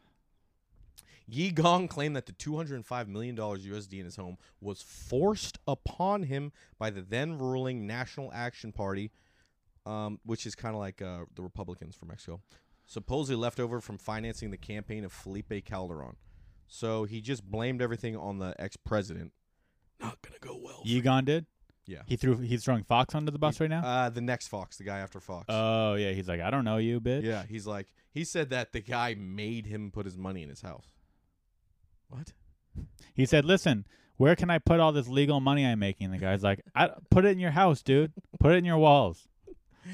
A: Ye Gon claimed that the $205 million USD in his home was forced upon him by the then ruling National Action Party, um, which is kind of like uh, the Republicans from Mexico, supposedly left over from financing the campaign of Felipe Calderon. So he just blamed everything on the ex president. Not going to go well. for-
B: Ye Gon did.
A: Yeah.
B: He threw. He's throwing Fox under the bus right now.
A: Uh, the next Fox, the guy after Fox.
B: Oh yeah, he's like, I don't know you, bitch.
A: Yeah, he's like he said that the guy made him put his money in his house. What?
B: He said, "Listen, where can I put all this legal money I'm making?" The guy's like, I, "Put it in your house, dude. Put it in your walls." [LAUGHS]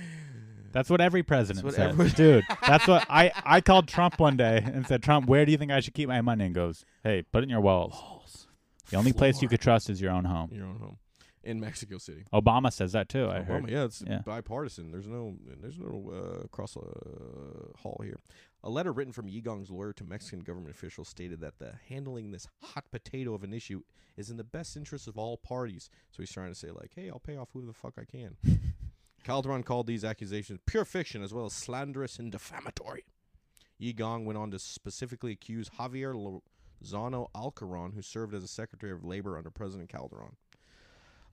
B: That's what every president
A: what
B: says,
A: every-
B: dude. That's what I I called Trump one day and said, "Trump, where do you think I should keep my money?" And goes, "Hey, put it in your walls. The only place you could trust is your own home."
A: your own home in Mexico City.
B: Obama says that too. I
A: Obama,
B: heard.
A: yeah, it's
B: Yeah.
A: bipartisan. There's no there's no uh, cross uh, hall here. A letter written from Ye Gon's lawyer to Mexican government officials stated that the handling this hot potato of an issue is in the best interest of all parties. So he's trying to say like, hey, I'll pay off who the fuck I can. [LAUGHS] Calderon called these accusations pure fiction as well as slanderous and defamatory. Ye Gon went on to specifically accuse Javier Lozano Alarcon, who served as a Secretary of Labor under President Calderon.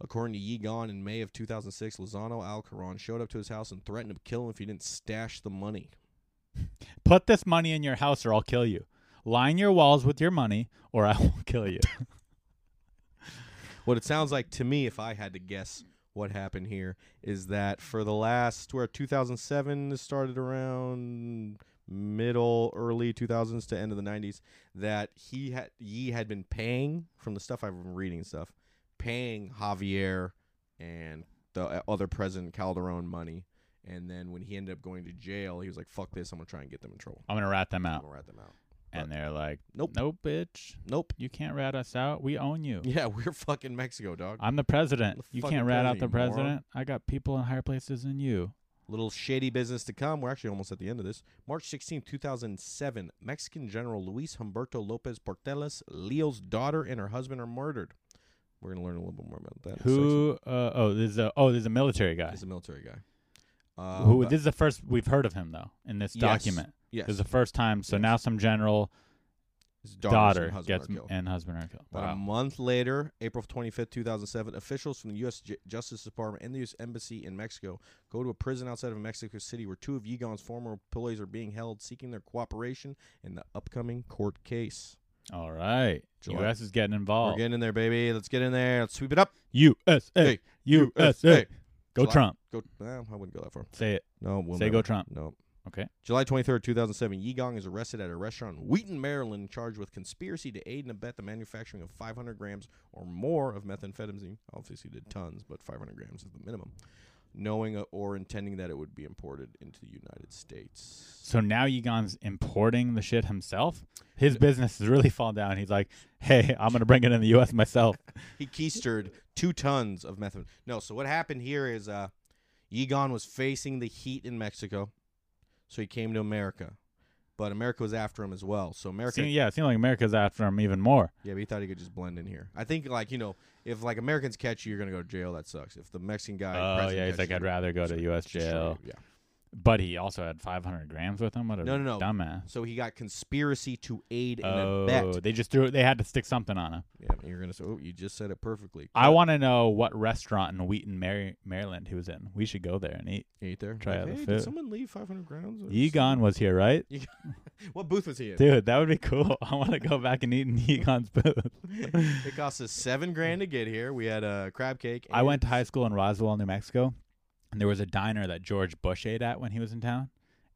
A: According to Ye Gon, in May of 2006, Lozano Alcaron showed up to his house and threatened to kill him if he didn't stash the money.
B: Put this money in your house, or I'll kill you. Line your walls with your money, or I [LAUGHS] will kill you.
A: What it sounds like to me, if I had to guess what happened here, is that for the last, where 2007 started around middle, early 2000s to end of the 90s, that he had, Yi had been paying, from the stuff I've been reading stuff, paying Javier and the uh, other president Calderon money. And then when he ended up going to jail, he was like, fuck this, I'm going to try and get them in trouble.
B: I'm gonna rat them out I'm
A: going to rat them out.
B: And they're like,
A: Nope.
B: nope, bitch,
A: Nope.
B: you can't rat us out. We own you.
A: Yeah, [LAUGHS] we're fucking Mexico, dog.
B: I'm the president.
A: The
B: You can't rat out the
A: president, moron.
B: I got people in higher places than you.
A: Little shady business to come. We're actually almost at the end of this. March 16, 2007, Mexican General Luis Humberto Lopez Porteles, Leo's daughter, and her husband are murdered. We're going to learn a little bit more about that. in a second.
B: Who? Uh, oh, there's a oh, there's a military guy.
A: He's a military guy. Uh,
B: Who? This is the first we've heard of him though in this
A: Yes.
B: document.
A: Yes.
B: This is the first time. So
A: Yes.
B: now some general daughter,
A: and husband
B: gets
A: are killed.
B: and husband are killed.
A: About a month later, April 25th, 2007, officials from the U.S. J- Justice Department and the U.S. Embassy in Mexico go to a prison outside of Mexico City where two of Ye Gon's former employees are being held, seeking their cooperation in the upcoming court case.
B: All right.
A: July-
B: U.S. is getting involved.
A: We're getting in there, baby. Let's get in there. Let's sweep it up.
B: USA.
A: Hey,
B: USA. Go
A: July-
B: Trump.
A: Go. Well, I wouldn't go that far.
B: Say it.
A: No, we'll
B: Say
A: never.
B: go Trump.
A: No.
B: Okay.
A: July 23rd, 2007, Ye Gon is arrested at a restaurant in Wheaton, Maryland, charged with conspiracy to aid and abet the manufacturing of 500 grams or more of methamphetamine. Obviously, did tons, but 500 grams is the minimum. Knowing uh, or intending that it would be imported into the United States.
B: So now Ye Gon's importing the shit himself. His business has really fallen down. He's like, "Hey, I'm gonna bring it in the U.S. myself." [LAUGHS]
A: He keistered two tons of methamphetamine. No, so what happened here is uh, Ye Gon was facing the heat in Mexico, so he came to America. But America was after him as well. So America
B: yeah, it seems like America's after him even more.
A: Yeah, but he thought he could just blend in here. I think, like you know, if like Americans catch you, you're gonna go to jail. That sucks. If the Mexican guy,
B: Oh
A: president
B: yeah, he's
A: catches
B: like, I'd rather go to U.S. jail.
A: you. Yeah.
B: But he also had 500 grams with him. What a
A: No, no, no.
B: dumbass.
A: So he got conspiracy to aid and
B: Oh,
A: abet.
B: they just threw it. They had to stick something on him.
A: Yeah, you're gonna say, oh, you just said it perfectly.
B: I want to know what restaurant in Wheaton, Mary- Maryland he was in. We should go there and eat.
A: eat there.
B: try
A: like,
B: out the food.
A: did someone leave 500 grams? Ye
B: Gon was here, right? [LAUGHS]
A: What booth was he in?
B: Dude, that would be cool. [LAUGHS] I want to go back and eat in Ye Gon's booth. [LAUGHS]
A: it cost us seven grand to get here. We had a crab cake.
B: I went to high school in Roswell, New Mexico, and there was a diner that George Bush ate at when he was in town.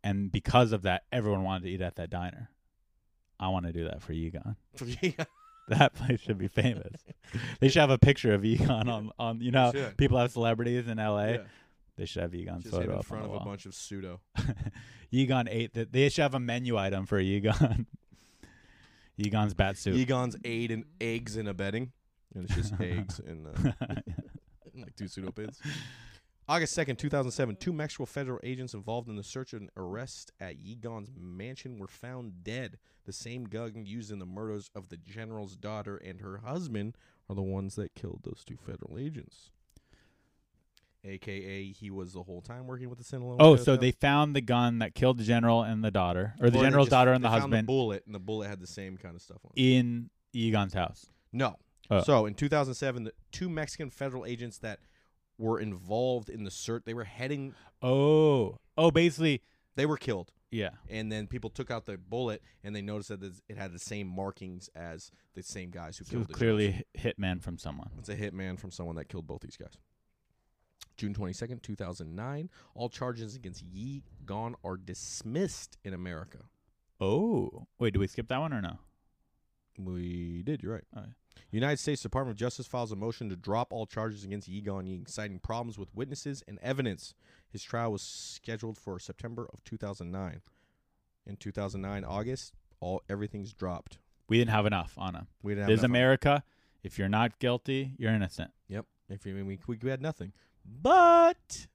B: And because of that, everyone wanted to eat at that diner. I want to do that for Ye Gon. [LAUGHS]
A: Yeah.
B: That place should be famous. they should have a picture of Ye Gon on, on you know,
A: should.
B: people have celebrities in LA.
A: Yeah.
B: They should have Ye Gon's
A: Just him
B: photo
A: in
B: up
A: front
B: on
A: of
B: the
A: a
B: wall.
A: bunch of pseudo. [LAUGHS]
B: Ye Gon ate that. They should have a menu item for Ye Gon. [LAUGHS] Ye Gon's bat suit.
A: Ye Gon's aid and eggs in a bedding. And it's just eggs and uh, like two pseudo pseudopins. August 2nd, 2007, two Mexico federal agents involved in the search and arrest at Ye Gon's mansion were found dead. The same gun used in the murders of the general's daughter and her husband are the ones that killed those two federal agents. AKA, he was the whole time working with the Sinaloa.
B: Oh, so they found the gun that killed the general and the daughter, or the
A: Or
B: general's
A: just-
B: daughter and
A: they
B: the
A: found
B: husband
A: The bullet, and the bullet had the same kind of stuff on it.
B: in Ye Gon's house.
A: No.
B: Oh.
A: So in 2007, the two Mexican federal agents that were involved in the search, they were heading,
B: Oh, oh, basically,
A: they were killed.
B: yeah.
A: And then people took out the bullet, and they noticed that it had the same markings as the same guys who
B: So it was clearly hitman from someone.
A: it's a hitman from someone that killed both these guys. June 22nd, 2009. All charges against Ye Gon are dismissed in America.
B: Oh, wait, do we skip that one or no?
A: We did. You're right.
B: Oh.
A: United States Department of Justice files a motion to drop all charges against Ye Gon Ying, citing problems with witnesses and evidence. His trial was scheduled for September of 2009. In 2009, August, all everything's dropped.
B: We didn't have enough him.
A: We didn't have
B: This is
A: enough
B: America. If you're not guilty, you're innocent.
A: Yep. If you I mean we, we we had nothing, but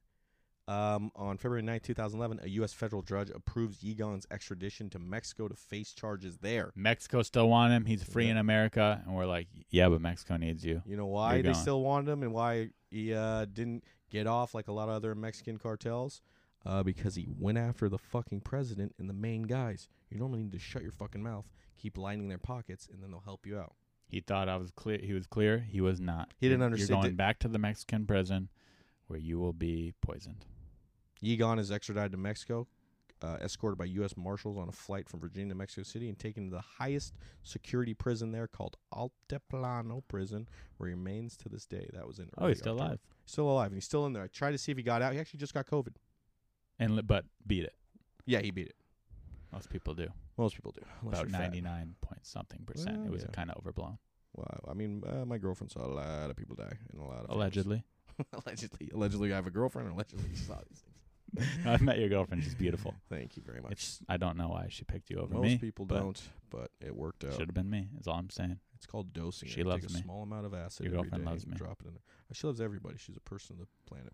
A: um, on February 9, 2011, a U.S. federal judge approves Ye Gon's extradition to Mexico to face charges there.
B: Mexico still want him. He's free in America, and we're like, yeah, but Mexico needs you.
A: You know why
B: You're
A: they
B: gone.
A: still wanted him and why he uh, didn't get off like a lot of other Mexican cartels? Uh, because he went after the fucking president and the main guys. You normally need to shut your fucking mouth, keep lining their pockets, and then they'll help you out.
B: He thought I was clear. He was clear. He was not.
A: He didn't understand
B: You're going
A: it.
B: back to the Mexican prison, where you will be poisoned.
A: Ye Gon is extradited to Mexico, uh, escorted by U.S. Marshals on a flight from Virginia to Mexico City, and taken to the highest security prison there called Altiplano Prison, where he remains to this day. That was in.
B: Oh, he's still
A: October.
B: alive,
A: Still alive, and he's still in there. I tried to see if he got out. He actually just got COVID.
B: and but beat it.
A: Yeah, he beat it.
B: Most people do.
A: Most people do.
B: About ninety nine point something percent.
A: Well,
B: it was
A: yeah.
B: kind of overblown,
A: Wow. I mean, uh, my girlfriend saw a lot of people die in a lot of
B: allegedly. [LAUGHS]
A: allegedly, allegedly, I have a girlfriend. Allegedly, saw these things. [LAUGHS]
B: I met your girlfriend. She's beautiful. [LAUGHS]
A: Thank you very much.
B: It's I don't know why she picked you over
A: Most
B: me.
A: people
B: but
A: don't, but it worked out.
B: Should have been me. Is all I'm saying.
A: It's called dosing.
B: She
A: You
B: loves
A: take a
B: me.
A: small amount of acid
B: Your girlfriend
A: day
B: loves
A: and
B: me.
A: Drop it in there. She loves everybody. She's a person of the planet.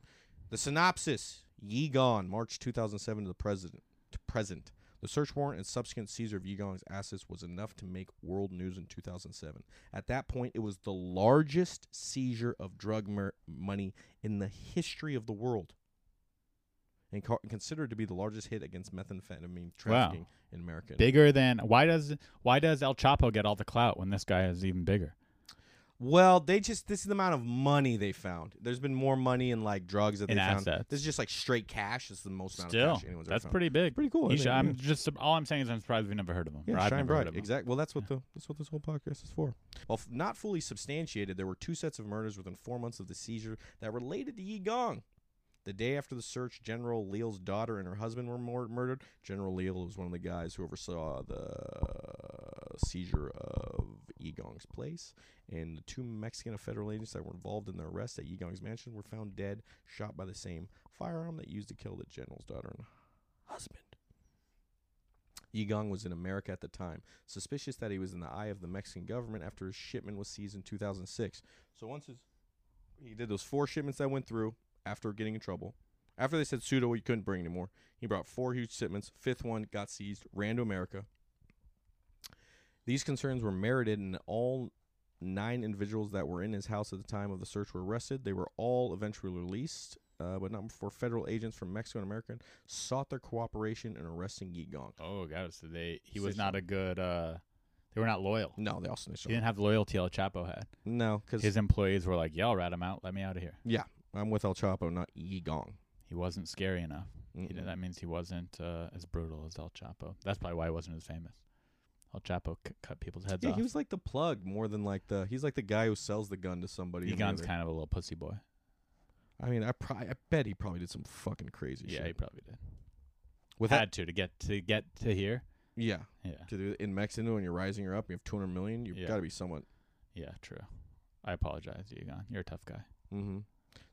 A: The synopsis: Ye Gon, March 2007 to the president to present. The search warrant and subsequent seizure of Ye Gon's assets was enough to make world news in 2007. At that point, it was the largest seizure of drug mer- money in the history of the world, and co- considered to be the largest hit against methamphetamine trafficking in America.
B: Bigger than why does why does El Chapo get all the clout when this guy is even bigger?
A: Well, they just this is the amount of money they found. There's been more money in like drugs that
B: In
A: they found.
B: assets.
A: This is just like straight cash. This is the most amount
B: Still,
A: of cash anyone's
B: that's
A: found.
B: pretty big.
A: pretty cool.
B: Should- I'm
A: Yeah.
B: just all I'm saying is I'm surprised we've never heard of them.
A: Yeah,
B: I've
A: shine
B: never
A: bright. Exactly. Well, that's what the that's what this whole podcast is for. Well, f- not fully substantiated, there were two sets of murders within four months of the seizure that related to Ye Gon. The day after the search, General Leal's daughter and her husband were mur- murdered. General Leal was one of the guys who oversaw the seizure of Ye Gon's place. And the two Mexican federal agents that were involved in the arrest at Ye Gon's mansion were found dead, shot by the same firearm that used to kill the general's daughter and husband. Ye Gon was in America at the time, suspicious that he was in the eye of the Mexican government after his shipment was seized in 2006. So once his, he did those four shipments that went through after getting in trouble. After they said pseudo, he couldn't bring anymore. He brought four huge shipments. Fifth one got seized, ran to America. These concerns were merited, and all nine individuals that were in his house at the time of the search were arrested. They were all eventually released, uh, but not before federal agents from Mexico and America sought their cooperation in arresting Ye Gon.
B: Oh god, so they he was not a good uh they were not loyal.
A: No, they also
B: He didn't have the loyalty El Chapo had.
A: No, because
B: His employees were like, "Y'all rat him out. Let me out of here."
A: yeah, I'm with El Chapo, not Ye Gon.
B: He wasn't scary enough. He that means he wasn't uh, as brutal as El Chapo. That's probably why he wasn't as famous. El Chapo c- cut people's heads
A: Yeah,
B: off.
A: he was like the plug more than like the. He's like the guy who sells the gun to somebody. the
B: Ye
A: Gon's
B: kind of a little pussy boy.
A: I mean, I I bet he probably did some fucking crazy
B: Yeah,
A: shit.
B: he probably did.
A: With
B: Had
A: that,
B: to to get to get to here.
A: yeah,
B: Yeah,
A: to do in Mexico when you're rising her up, you have 200 million. You've
B: Yeah.
A: got to be somewhat.
B: yeah, true. I apologize, Ye Gon. You're a tough guy.
A: Mm-hmm.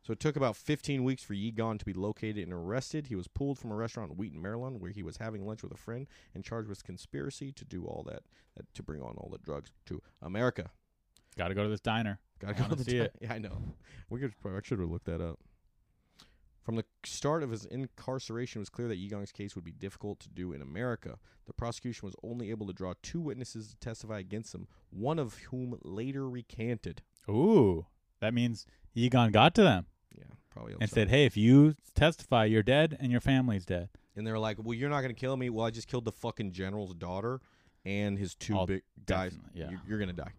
A: So it took about 15 weeks for Ye Gon to be located and arrested. He was pulled from a restaurant in Wheaton, Maryland, where he was having lunch with a friend and charged with conspiracy to do all that, that to bring on all the drugs to America.
B: Got to go to this diner.
A: Gotta go
B: wanna
A: the
B: see
A: di-
B: it. [LAUGHS]
A: Yeah, I know. We could. probably- I should have looked that up. From the start of his incarceration, it was clear that Ye Gon's case would be difficult to do in America. The prosecution was only able to draw two witnesses to testify against him, one of whom later recanted.
B: Ooh, that means Ye Gon got to them
A: Yeah, probably.
B: and said, "Hey, if you testify, you're dead and your family's dead."
A: and they were like, "Well, you're not going to kill me. Well, I just killed the fucking general's daughter and his 2
B: I'll
A: big guys.
B: definitely- yeah.
A: You- You're going to die."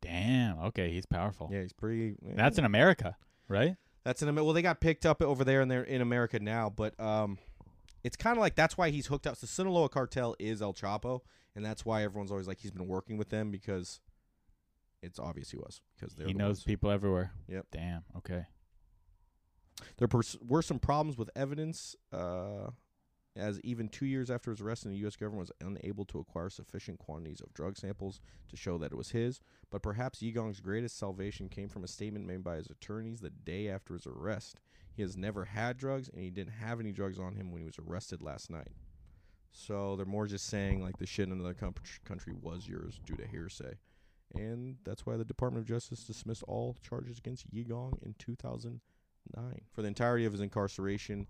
B: Damn. Okay, he's powerful.
A: Yeah, he's pretty.
B: That's in America, right?
A: That's in Amer- well, they got picked up over there and they're in America now, but um, it's kind of like that's why he's hooked up. The Sinaloa cartel is El Chapo, and that's why everyone's always like he's been working with them because it's obvious he was because they're
B: He
A: the
B: knows
A: ones.
B: people everywhere.
A: Yep.
B: Damn. Okay.
A: There pers- were some problems with evidence, uh, as even two years after his arrest, the U.S. government was unable to acquire sufficient quantities of drug samples to show that it was his. But perhaps Ye Gon's greatest salvation came from a statement made by his attorneys the day after his arrest. He has never had drugs, and he didn't have any drugs on him when he was arrested last night. So they're more just saying like the shit in another com- country was yours due to hearsay. And that's why the Department of Justice dismissed all charges against Ye Gon in 2009. For the entirety of his incarceration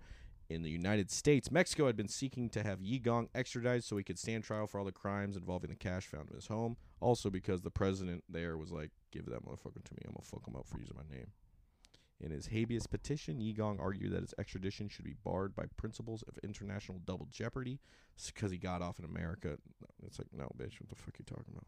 A: in the United States, Mexico had been seeking to have Ye Gon extradited so he could stand trial for all the crimes involving the cash found in his home. Also, because the president there was like, give that motherfucker to me. I'm to fuck him up for using my name. In his habeas petition, Ye Gon argued that his extradition should be barred by principles of international double jeopardy because he got off in America. It's like, no, bitch, what the fuck you talking about?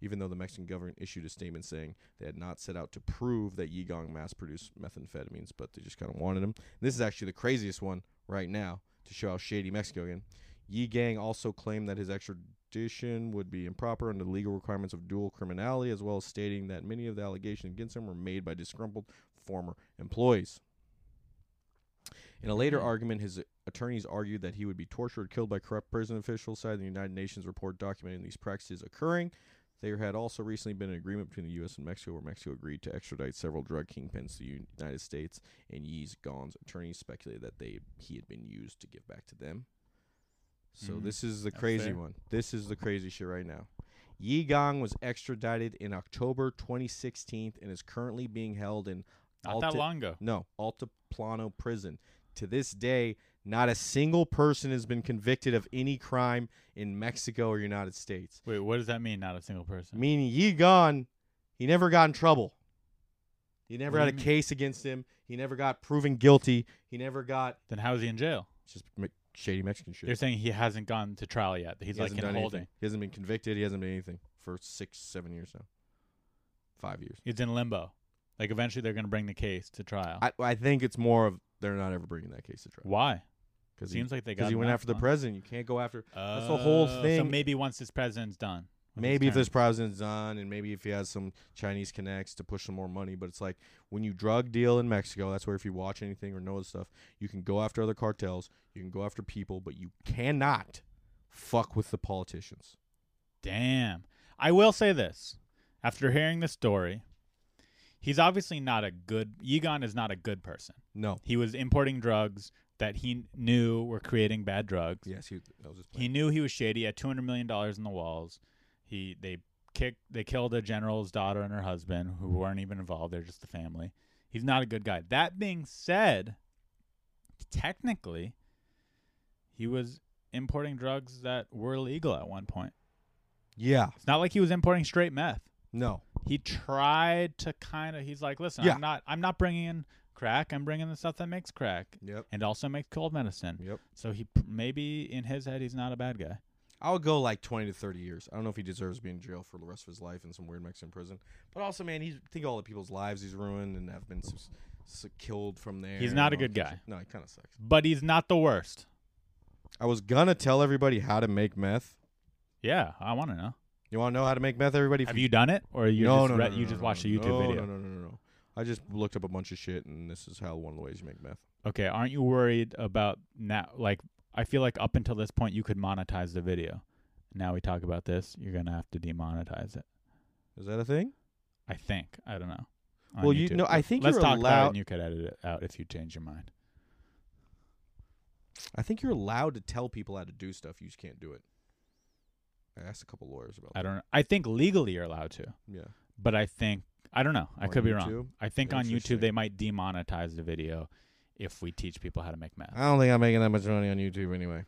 A: Even though the Mexican government issued a statement saying they had not set out to prove that Ye Gon mass produced methamphetamines, but they just kind of wanted him. this is actually the craziest one right now to show how shady Mexico is. Ye Gon also claimed that his extradition would be improper under the legal requirements of dual criminality, as well as stating that many of the allegations against him were made by disgruntled former employees. In a later
B: Mhm.
A: argument, his attorneys argued that he would be tortured or killed by corrupt prison officials, citing the United Nations report documenting these practices occurring. There had also recently been an agreement between the U.S. and Mexico where Mexico agreed to extradite several drug kingpins to the United States, and Yi's Gon's attorneys speculated that they he had been used to give back to them. So
B: Mhm.
A: this is the
B: That's
A: crazy
B: fair.
A: one. This is the crazy shit right now. Ye Gon was extradited in October 2016 and is currently being held in
B: Not that long ago.
A: no, Altiplano prison. To this day, not a single person has been convicted of any crime in Mexico or United States.
B: Wait, what does that mean? Not a single person.
A: Meaning Ye Gon, he never got in trouble. He never
B: What do
A: had a
B: you mean?
A: case against him. He never got proven guilty. He never got
B: Then how is he in jail?
A: it's just me- shady Mexican shit.
B: You're saying he hasn't gone to trial yet. He's
A: he
B: like in holding.
A: anything. He hasn't been convicted. He hasn't been anything for six, seven years now. Five years.
B: He's in limbo. Like eventually they're gonna bring the case to trial.
A: I, I think it's more of they're not ever bringing that case to trial
B: Why?
A: Because
B: Seems like they
A: because he went after the president. You can't go after That's the whole
B: Uh, So
A: thing.
B: maybe once this president's done.
A: maybe if this president's done and maybe if he has some Chinese connects to push some more money. But it's like when you drug deal in Mexico, that's where if you watch anything or know the stuff, you can go after other cartels, you can go after people, but you cannot fuck with the politicians.
B: Damn. I will say this. After hearing this story, he's obviously not a good Ye Gon is not a good person.
A: No.
B: He was importing drugs that he knew were creating bad drugs.
A: Yes, he that was his plan.
B: He knew he was shady. He had two hundred million dollars in the walls. He they kicked they killed a general's daughter and her husband who mm-hmm. weren't even involved. They're just the family. He's not a good guy. That being said, technically, he was importing drugs that were legal at one point.
A: yeah.
B: It's not like he was importing straight meth.
A: No.
B: He tried to kind of. He's like, listen,
A: Yeah.
B: I'm not. I'm not bringing in crack. I'm bringing the stuff that makes crack
A: Yep.
B: and also makes cold medicine.
A: Yep.
B: So he maybe in his head he's not a bad guy.
A: I would go like twenty to thirty years. I don't know if he deserves being be in jail for the rest of his life in some weird Mexican prison. But also, man, he's think all the people's lives he's ruined and have been s- s- killed from there.
B: He's not a good guy.
A: No, he kind of sucks.
B: But he's not the worst.
A: I was gonna tell everybody how to make meth.
B: Yeah, I want to know.
A: You want to know how to make meth, everybody?
B: Have you done it, or you
A: no,
B: just
A: no,
B: read,
A: no,
B: you
A: no,
B: just
A: no,
B: watched
A: no,
B: a YouTube
A: no,
B: video?
A: No, no, no, no, no. I just looked up a bunch of shit, and this is how one of the ways you make meth.
B: Okay, aren't you worried about now? Like, I feel like up until this point you could monetize the video. Now we talk about this, you're gonna have to demonetize it.
A: Is that a thing?
B: I think. I don't know. on
A: Well, you
B: YouTube.
A: know, I think
B: Let's
A: you're
B: talk about it,
A: allowed.
B: and you could edit it out if you change your mind.
A: I think you're allowed to tell people how to do stuff. You just can't do it. I asked a couple lawyers about.
B: I don't. know. I think legally you're allowed to.
A: Yeah.
B: but I think I don't know. I could be wrong. I think on YouTube they might demonetize the video if we teach people how to make meth.
A: I don't think I'm making that much money on YouTube anyway.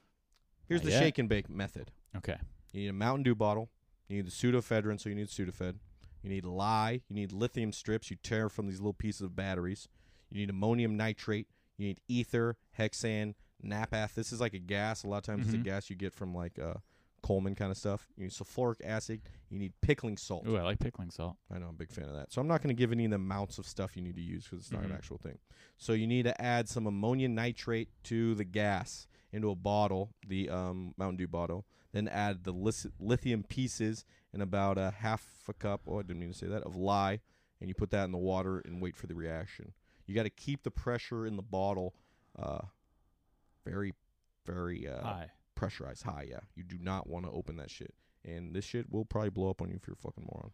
A: Here's
B: Not
A: the
B: yet.
A: shake and bake method.
B: Okay.
A: You need a Mountain Dew bottle. You need the pseudoephedrine, so you need Sudafed. You need lye. You need lithium strips. You tear from these little pieces of batteries. You need ammonium nitrate. You need ether, hexane, naphtha. This is like a gas. A lot of times it's
B: Mhm.
A: a gas you get from like uh, Coleman kind of stuff. You need sulfuric acid. You need pickling salt.
B: Ooh, I like pickling salt.
A: I know I'm a big fan of that. So I'm not going to give any of the amounts of stuff you need to use because it's not
B: Mhm.
A: an actual thing. So you need to add some ammonium nitrate to the gas into a bottle, the um, Mountain Dew bottle. Then add the lis- lithium pieces and about a half a cup. Oh, I didn't mean to say that of lye, and you put that in the water and wait for the reaction. You got to keep the pressure in the bottle uh, very, very uh,
B: Hi.
A: Pressurized high. Yeah, you do not want to open that shit, and this shit will probably blow up on you if you're a fucking moron.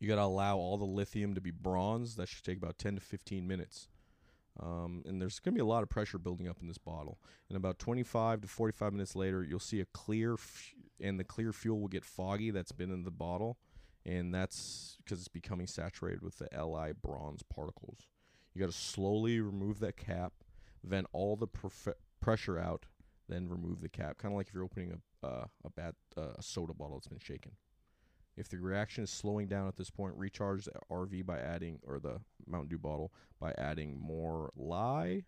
A: You gotta allow all the lithium to be bronze. That should take about ten to fifteen minutes. Um, and there's gonna be a lot of pressure building up in this bottle. And about 25 to 45 minutes later, you'll see a clear, f- and the clear fuel will get foggy that's been in the bottle, and that's because it's becoming saturated with the Li bronze particles. You gotta slowly remove that cap, vent all the prof- pressure out, then remove the cap. Kind of like if you're opening a uh, a bad uh, a soda bottle that's been shaken. If the reaction is slowing down at this point, recharge the RV by adding or the Mountain Dew bottle by adding more lye,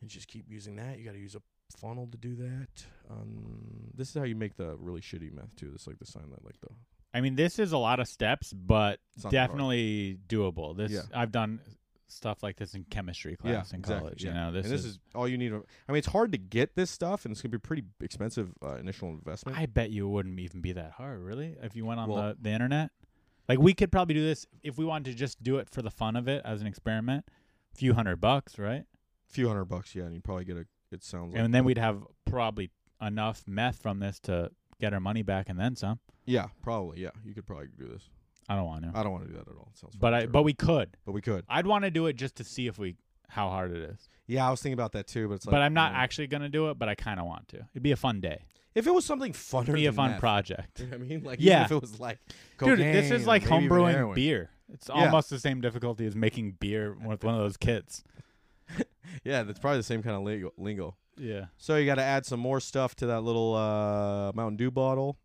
A: and just keep using that. You got to use a funnel to do that. Um, this is how you make the really shitty meth too. This is like the sign that like the
B: I mean, this is a lot of steps, but definitely doable. This
A: Yeah.
B: I've done stuff like this in chemistry class in
A: exactly,
B: college.
A: yeah.
B: You know, this,
A: and this
B: is,
A: is, all you need. I mean, it's hard to get this stuff, and it's gonna be pretty expensive uh, initial investment.
B: I bet you it wouldn't even be that hard, really, if you went on
A: Well-
B: the, the internet. Like we could probably do this if we wanted to just do it for the fun of it as an experiment. A few hundred bucks, right?
A: A few hundred bucks, yeah, and you probably get a. It sounds like
B: and then we'd have probably enough meth from this to get our money back and then some.
A: yeah, probably yeah. You could probably do this.
B: I don't want to,
A: I don't want to do that at all. It sounds.
B: but I
A: fucking
B: but we could.
A: but we could.
B: I'd want to do it just to see if we how hard it is.
A: Yeah, I was thinking about that too, but it's like.
B: but I'm not
A: mm.
B: actually gonna do it. But I kind of want to. It'd be a fun day.
A: If it was something funner,
B: It'd be a fun
A: meth,
B: project. [LAUGHS]
A: You know what I mean, like
B: Yeah.
A: even if it was like,
B: Dude, this is like homebrewing beer. It's
A: Yeah.
B: almost the same difficulty as making beer with one of those kits. [LAUGHS]
A: Yeah, that's probably the same kind of lingo. lingo.
B: Yeah.
A: So you got to add some more stuff to that little uh, Mountain Dew bottle,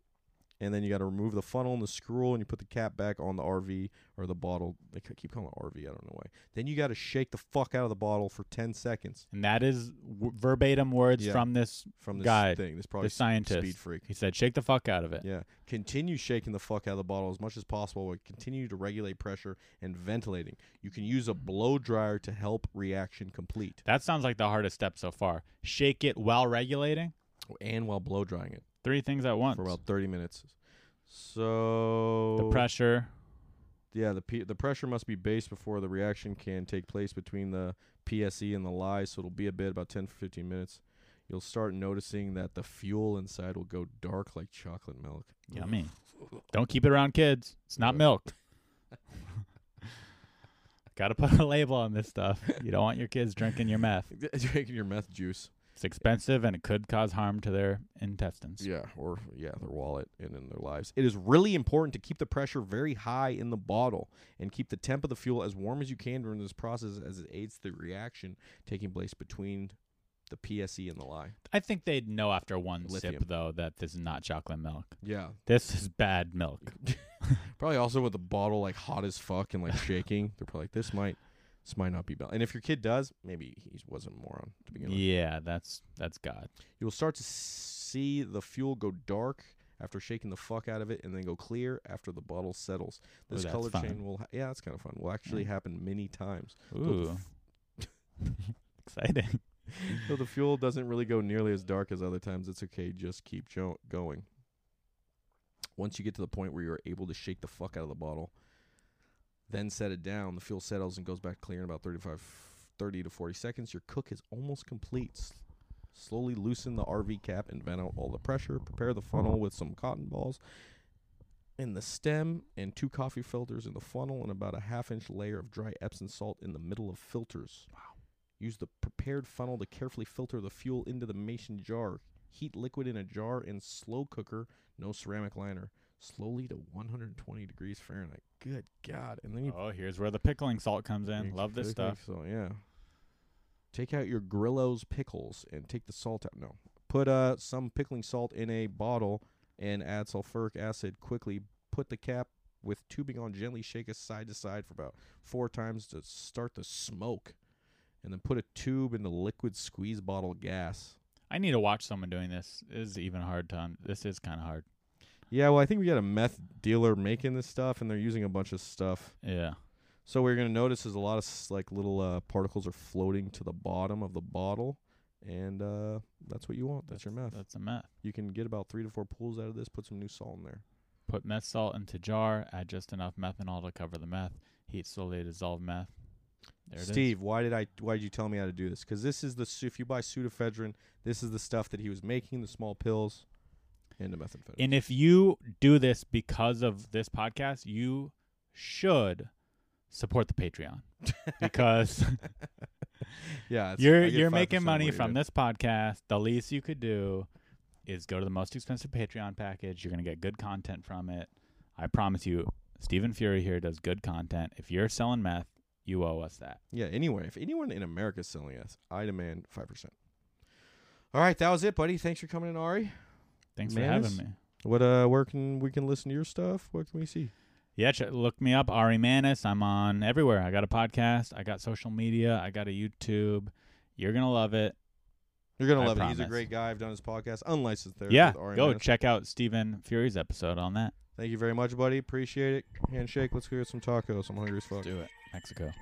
A: and then you got to remove the funnel and the screw, and you put the cap back on the RV or the bottle. They keep calling it RV. I don't know why. Then you got to shake the fuck out of the bottle for ten seconds
B: And that is w- verbatim words
A: Yeah.
B: from this
A: from this
B: Guy,
A: thing. This probably
B: the scientist.
A: speed freak.
B: He said, "Shake the fuck out of it."
A: Yeah. Continue shaking the fuck out of the bottle as much as possible. But continue to regulate pressure and ventilating. You can use a blow dryer to help reaction complete,
B: That sounds like the hardest step so far. Shake it while regulating.
A: and while blow drying it
B: Three things at once.
A: for about thirty minutes. So
B: the pressure.
A: Yeah, the P- the pressure must be based before the reaction can take place between the PSE and the lye, so it'll be a bit about 10 to 15 minutes. You'll start noticing that the fuel inside will go dark like chocolate milk.
B: Yummy. Don't keep it around kids. It's not
A: Yeah.
B: milk. [LAUGHS] Got to put a label on this stuff. You don't want your kids drinking your meth. [LAUGHS]
A: Drinking your meth juice.
B: It's expensive and it could cause harm to their intestines.
A: Yeah, or yeah, their wallet and in their lives. It is really important to keep the pressure very high in the bottle and keep the temp of the fuel as warm as you can during this process as it aids the reaction taking place between the PSE and the lye.
B: I think they'd know after one
A: Lithium.
B: sip though that this is not chocolate milk.
A: Yeah.
B: This is bad milk. [LAUGHS]
A: Probably also with the bottle like hot as fuck and like shaking. They're probably like, this might this might not be bad. And if your kid does, maybe he wasn't a moron to begin with.
B: Yeah, that's that's God.
A: You will start to see the fuel go dark after shaking the fuck out of it and then go clear after the bottle settles. This
B: that's
A: color
B: fun.
A: chain will ha- yeah, that's kind of fun. Will actually
B: Yeah.
A: happen many times.
B: Ooh. [LAUGHS] Exciting. [LAUGHS]
A: Though the fuel doesn't really go nearly as dark as other times, it's okay. Just keep jo- going. Once you get to the point where you're able to shake the fuck out of the bottle, then set it down. The fuel settles and goes back clear in about 35, 30 to 40 seconds. Your cook is almost complete. S- slowly loosen the RV cap and vent out all the pressure. Prepare the funnel with some cotton balls in the stem and two coffee filters in the funnel and about a half inch layer of dry Epsom salt in the middle of filters. Wow. Use the prepared funnel to carefully filter the fuel into the mason jar. Heat liquid in a jar in slow cooker, no ceramic liner, slowly to 120 degrees Fahrenheit. Good God! And then you
B: Oh, here's where the pickling salt comes in. Love this stuff.
A: So yeah, take out your Grillo's pickles and take the salt out. No, put uh some pickling salt in a bottle and add sulfuric acid quickly. Put the cap with tubing on. Gently shake it side to side for about four times to start the smoke, and then put a tube in the liquid squeeze bottle gas.
B: I need to watch someone doing this. This is even hard to. Un- this is kind of hard.
A: Yeah, well, I think we got a meth dealer making this stuff, and they're using a bunch of stuff.
B: Yeah.
A: So what you're gonna notice is a lot of s- like little uh, particles are floating to the bottom of the bottle, and uh, that's what you want. That's, your meth.
B: That's a meth.
A: You can get about three to four pools out of this. Put some new salt in there.
B: Put meth salt into jar. Add just enough methanol to cover the meth. Heat slowly to dissolve meth. There it is.
A: Steve, why did I? Why did you tell me how to do this? Because this is the if you buy pseudoephedrine, this is the stuff that he was making the small pills, and methamphetamine.
B: And if you do this because of this podcast, you should support the Patreon [LAUGHS] because
A: yeah, it's-
B: you're you're making money from this podcast. The least you could do is go to the most expensive Patreon package. You're gonna get good content from it. I promise you, Stephen Furey here does good content. If you're selling meth, you owe us that.
A: Yeah. Anyway, if anyone in America is selling us, I demand five percent. All right, that was it, buddy. Thanks for coming in, Ari.
B: Thanks
A: Mannis?
B: for having me.
A: What uh, where can we can listen to your stuff? What can we see?
B: Yeah, ch- look me up, Ari Mannis. I'm on everywhere. I got a podcast. I got social media. I got a YouTube. You're gonna love it.
A: You're gonna
B: I
A: love it. He's a great guy. I've done his podcast, unlicensed therapy.
B: yeah, go
A: Mannis.
B: check out Stephen Furey's episode on that.
A: Thank you very much, buddy. Appreciate it. Handshake. Let's go get some tacos. I'm hungry as fuck.
B: Do it, Mexico.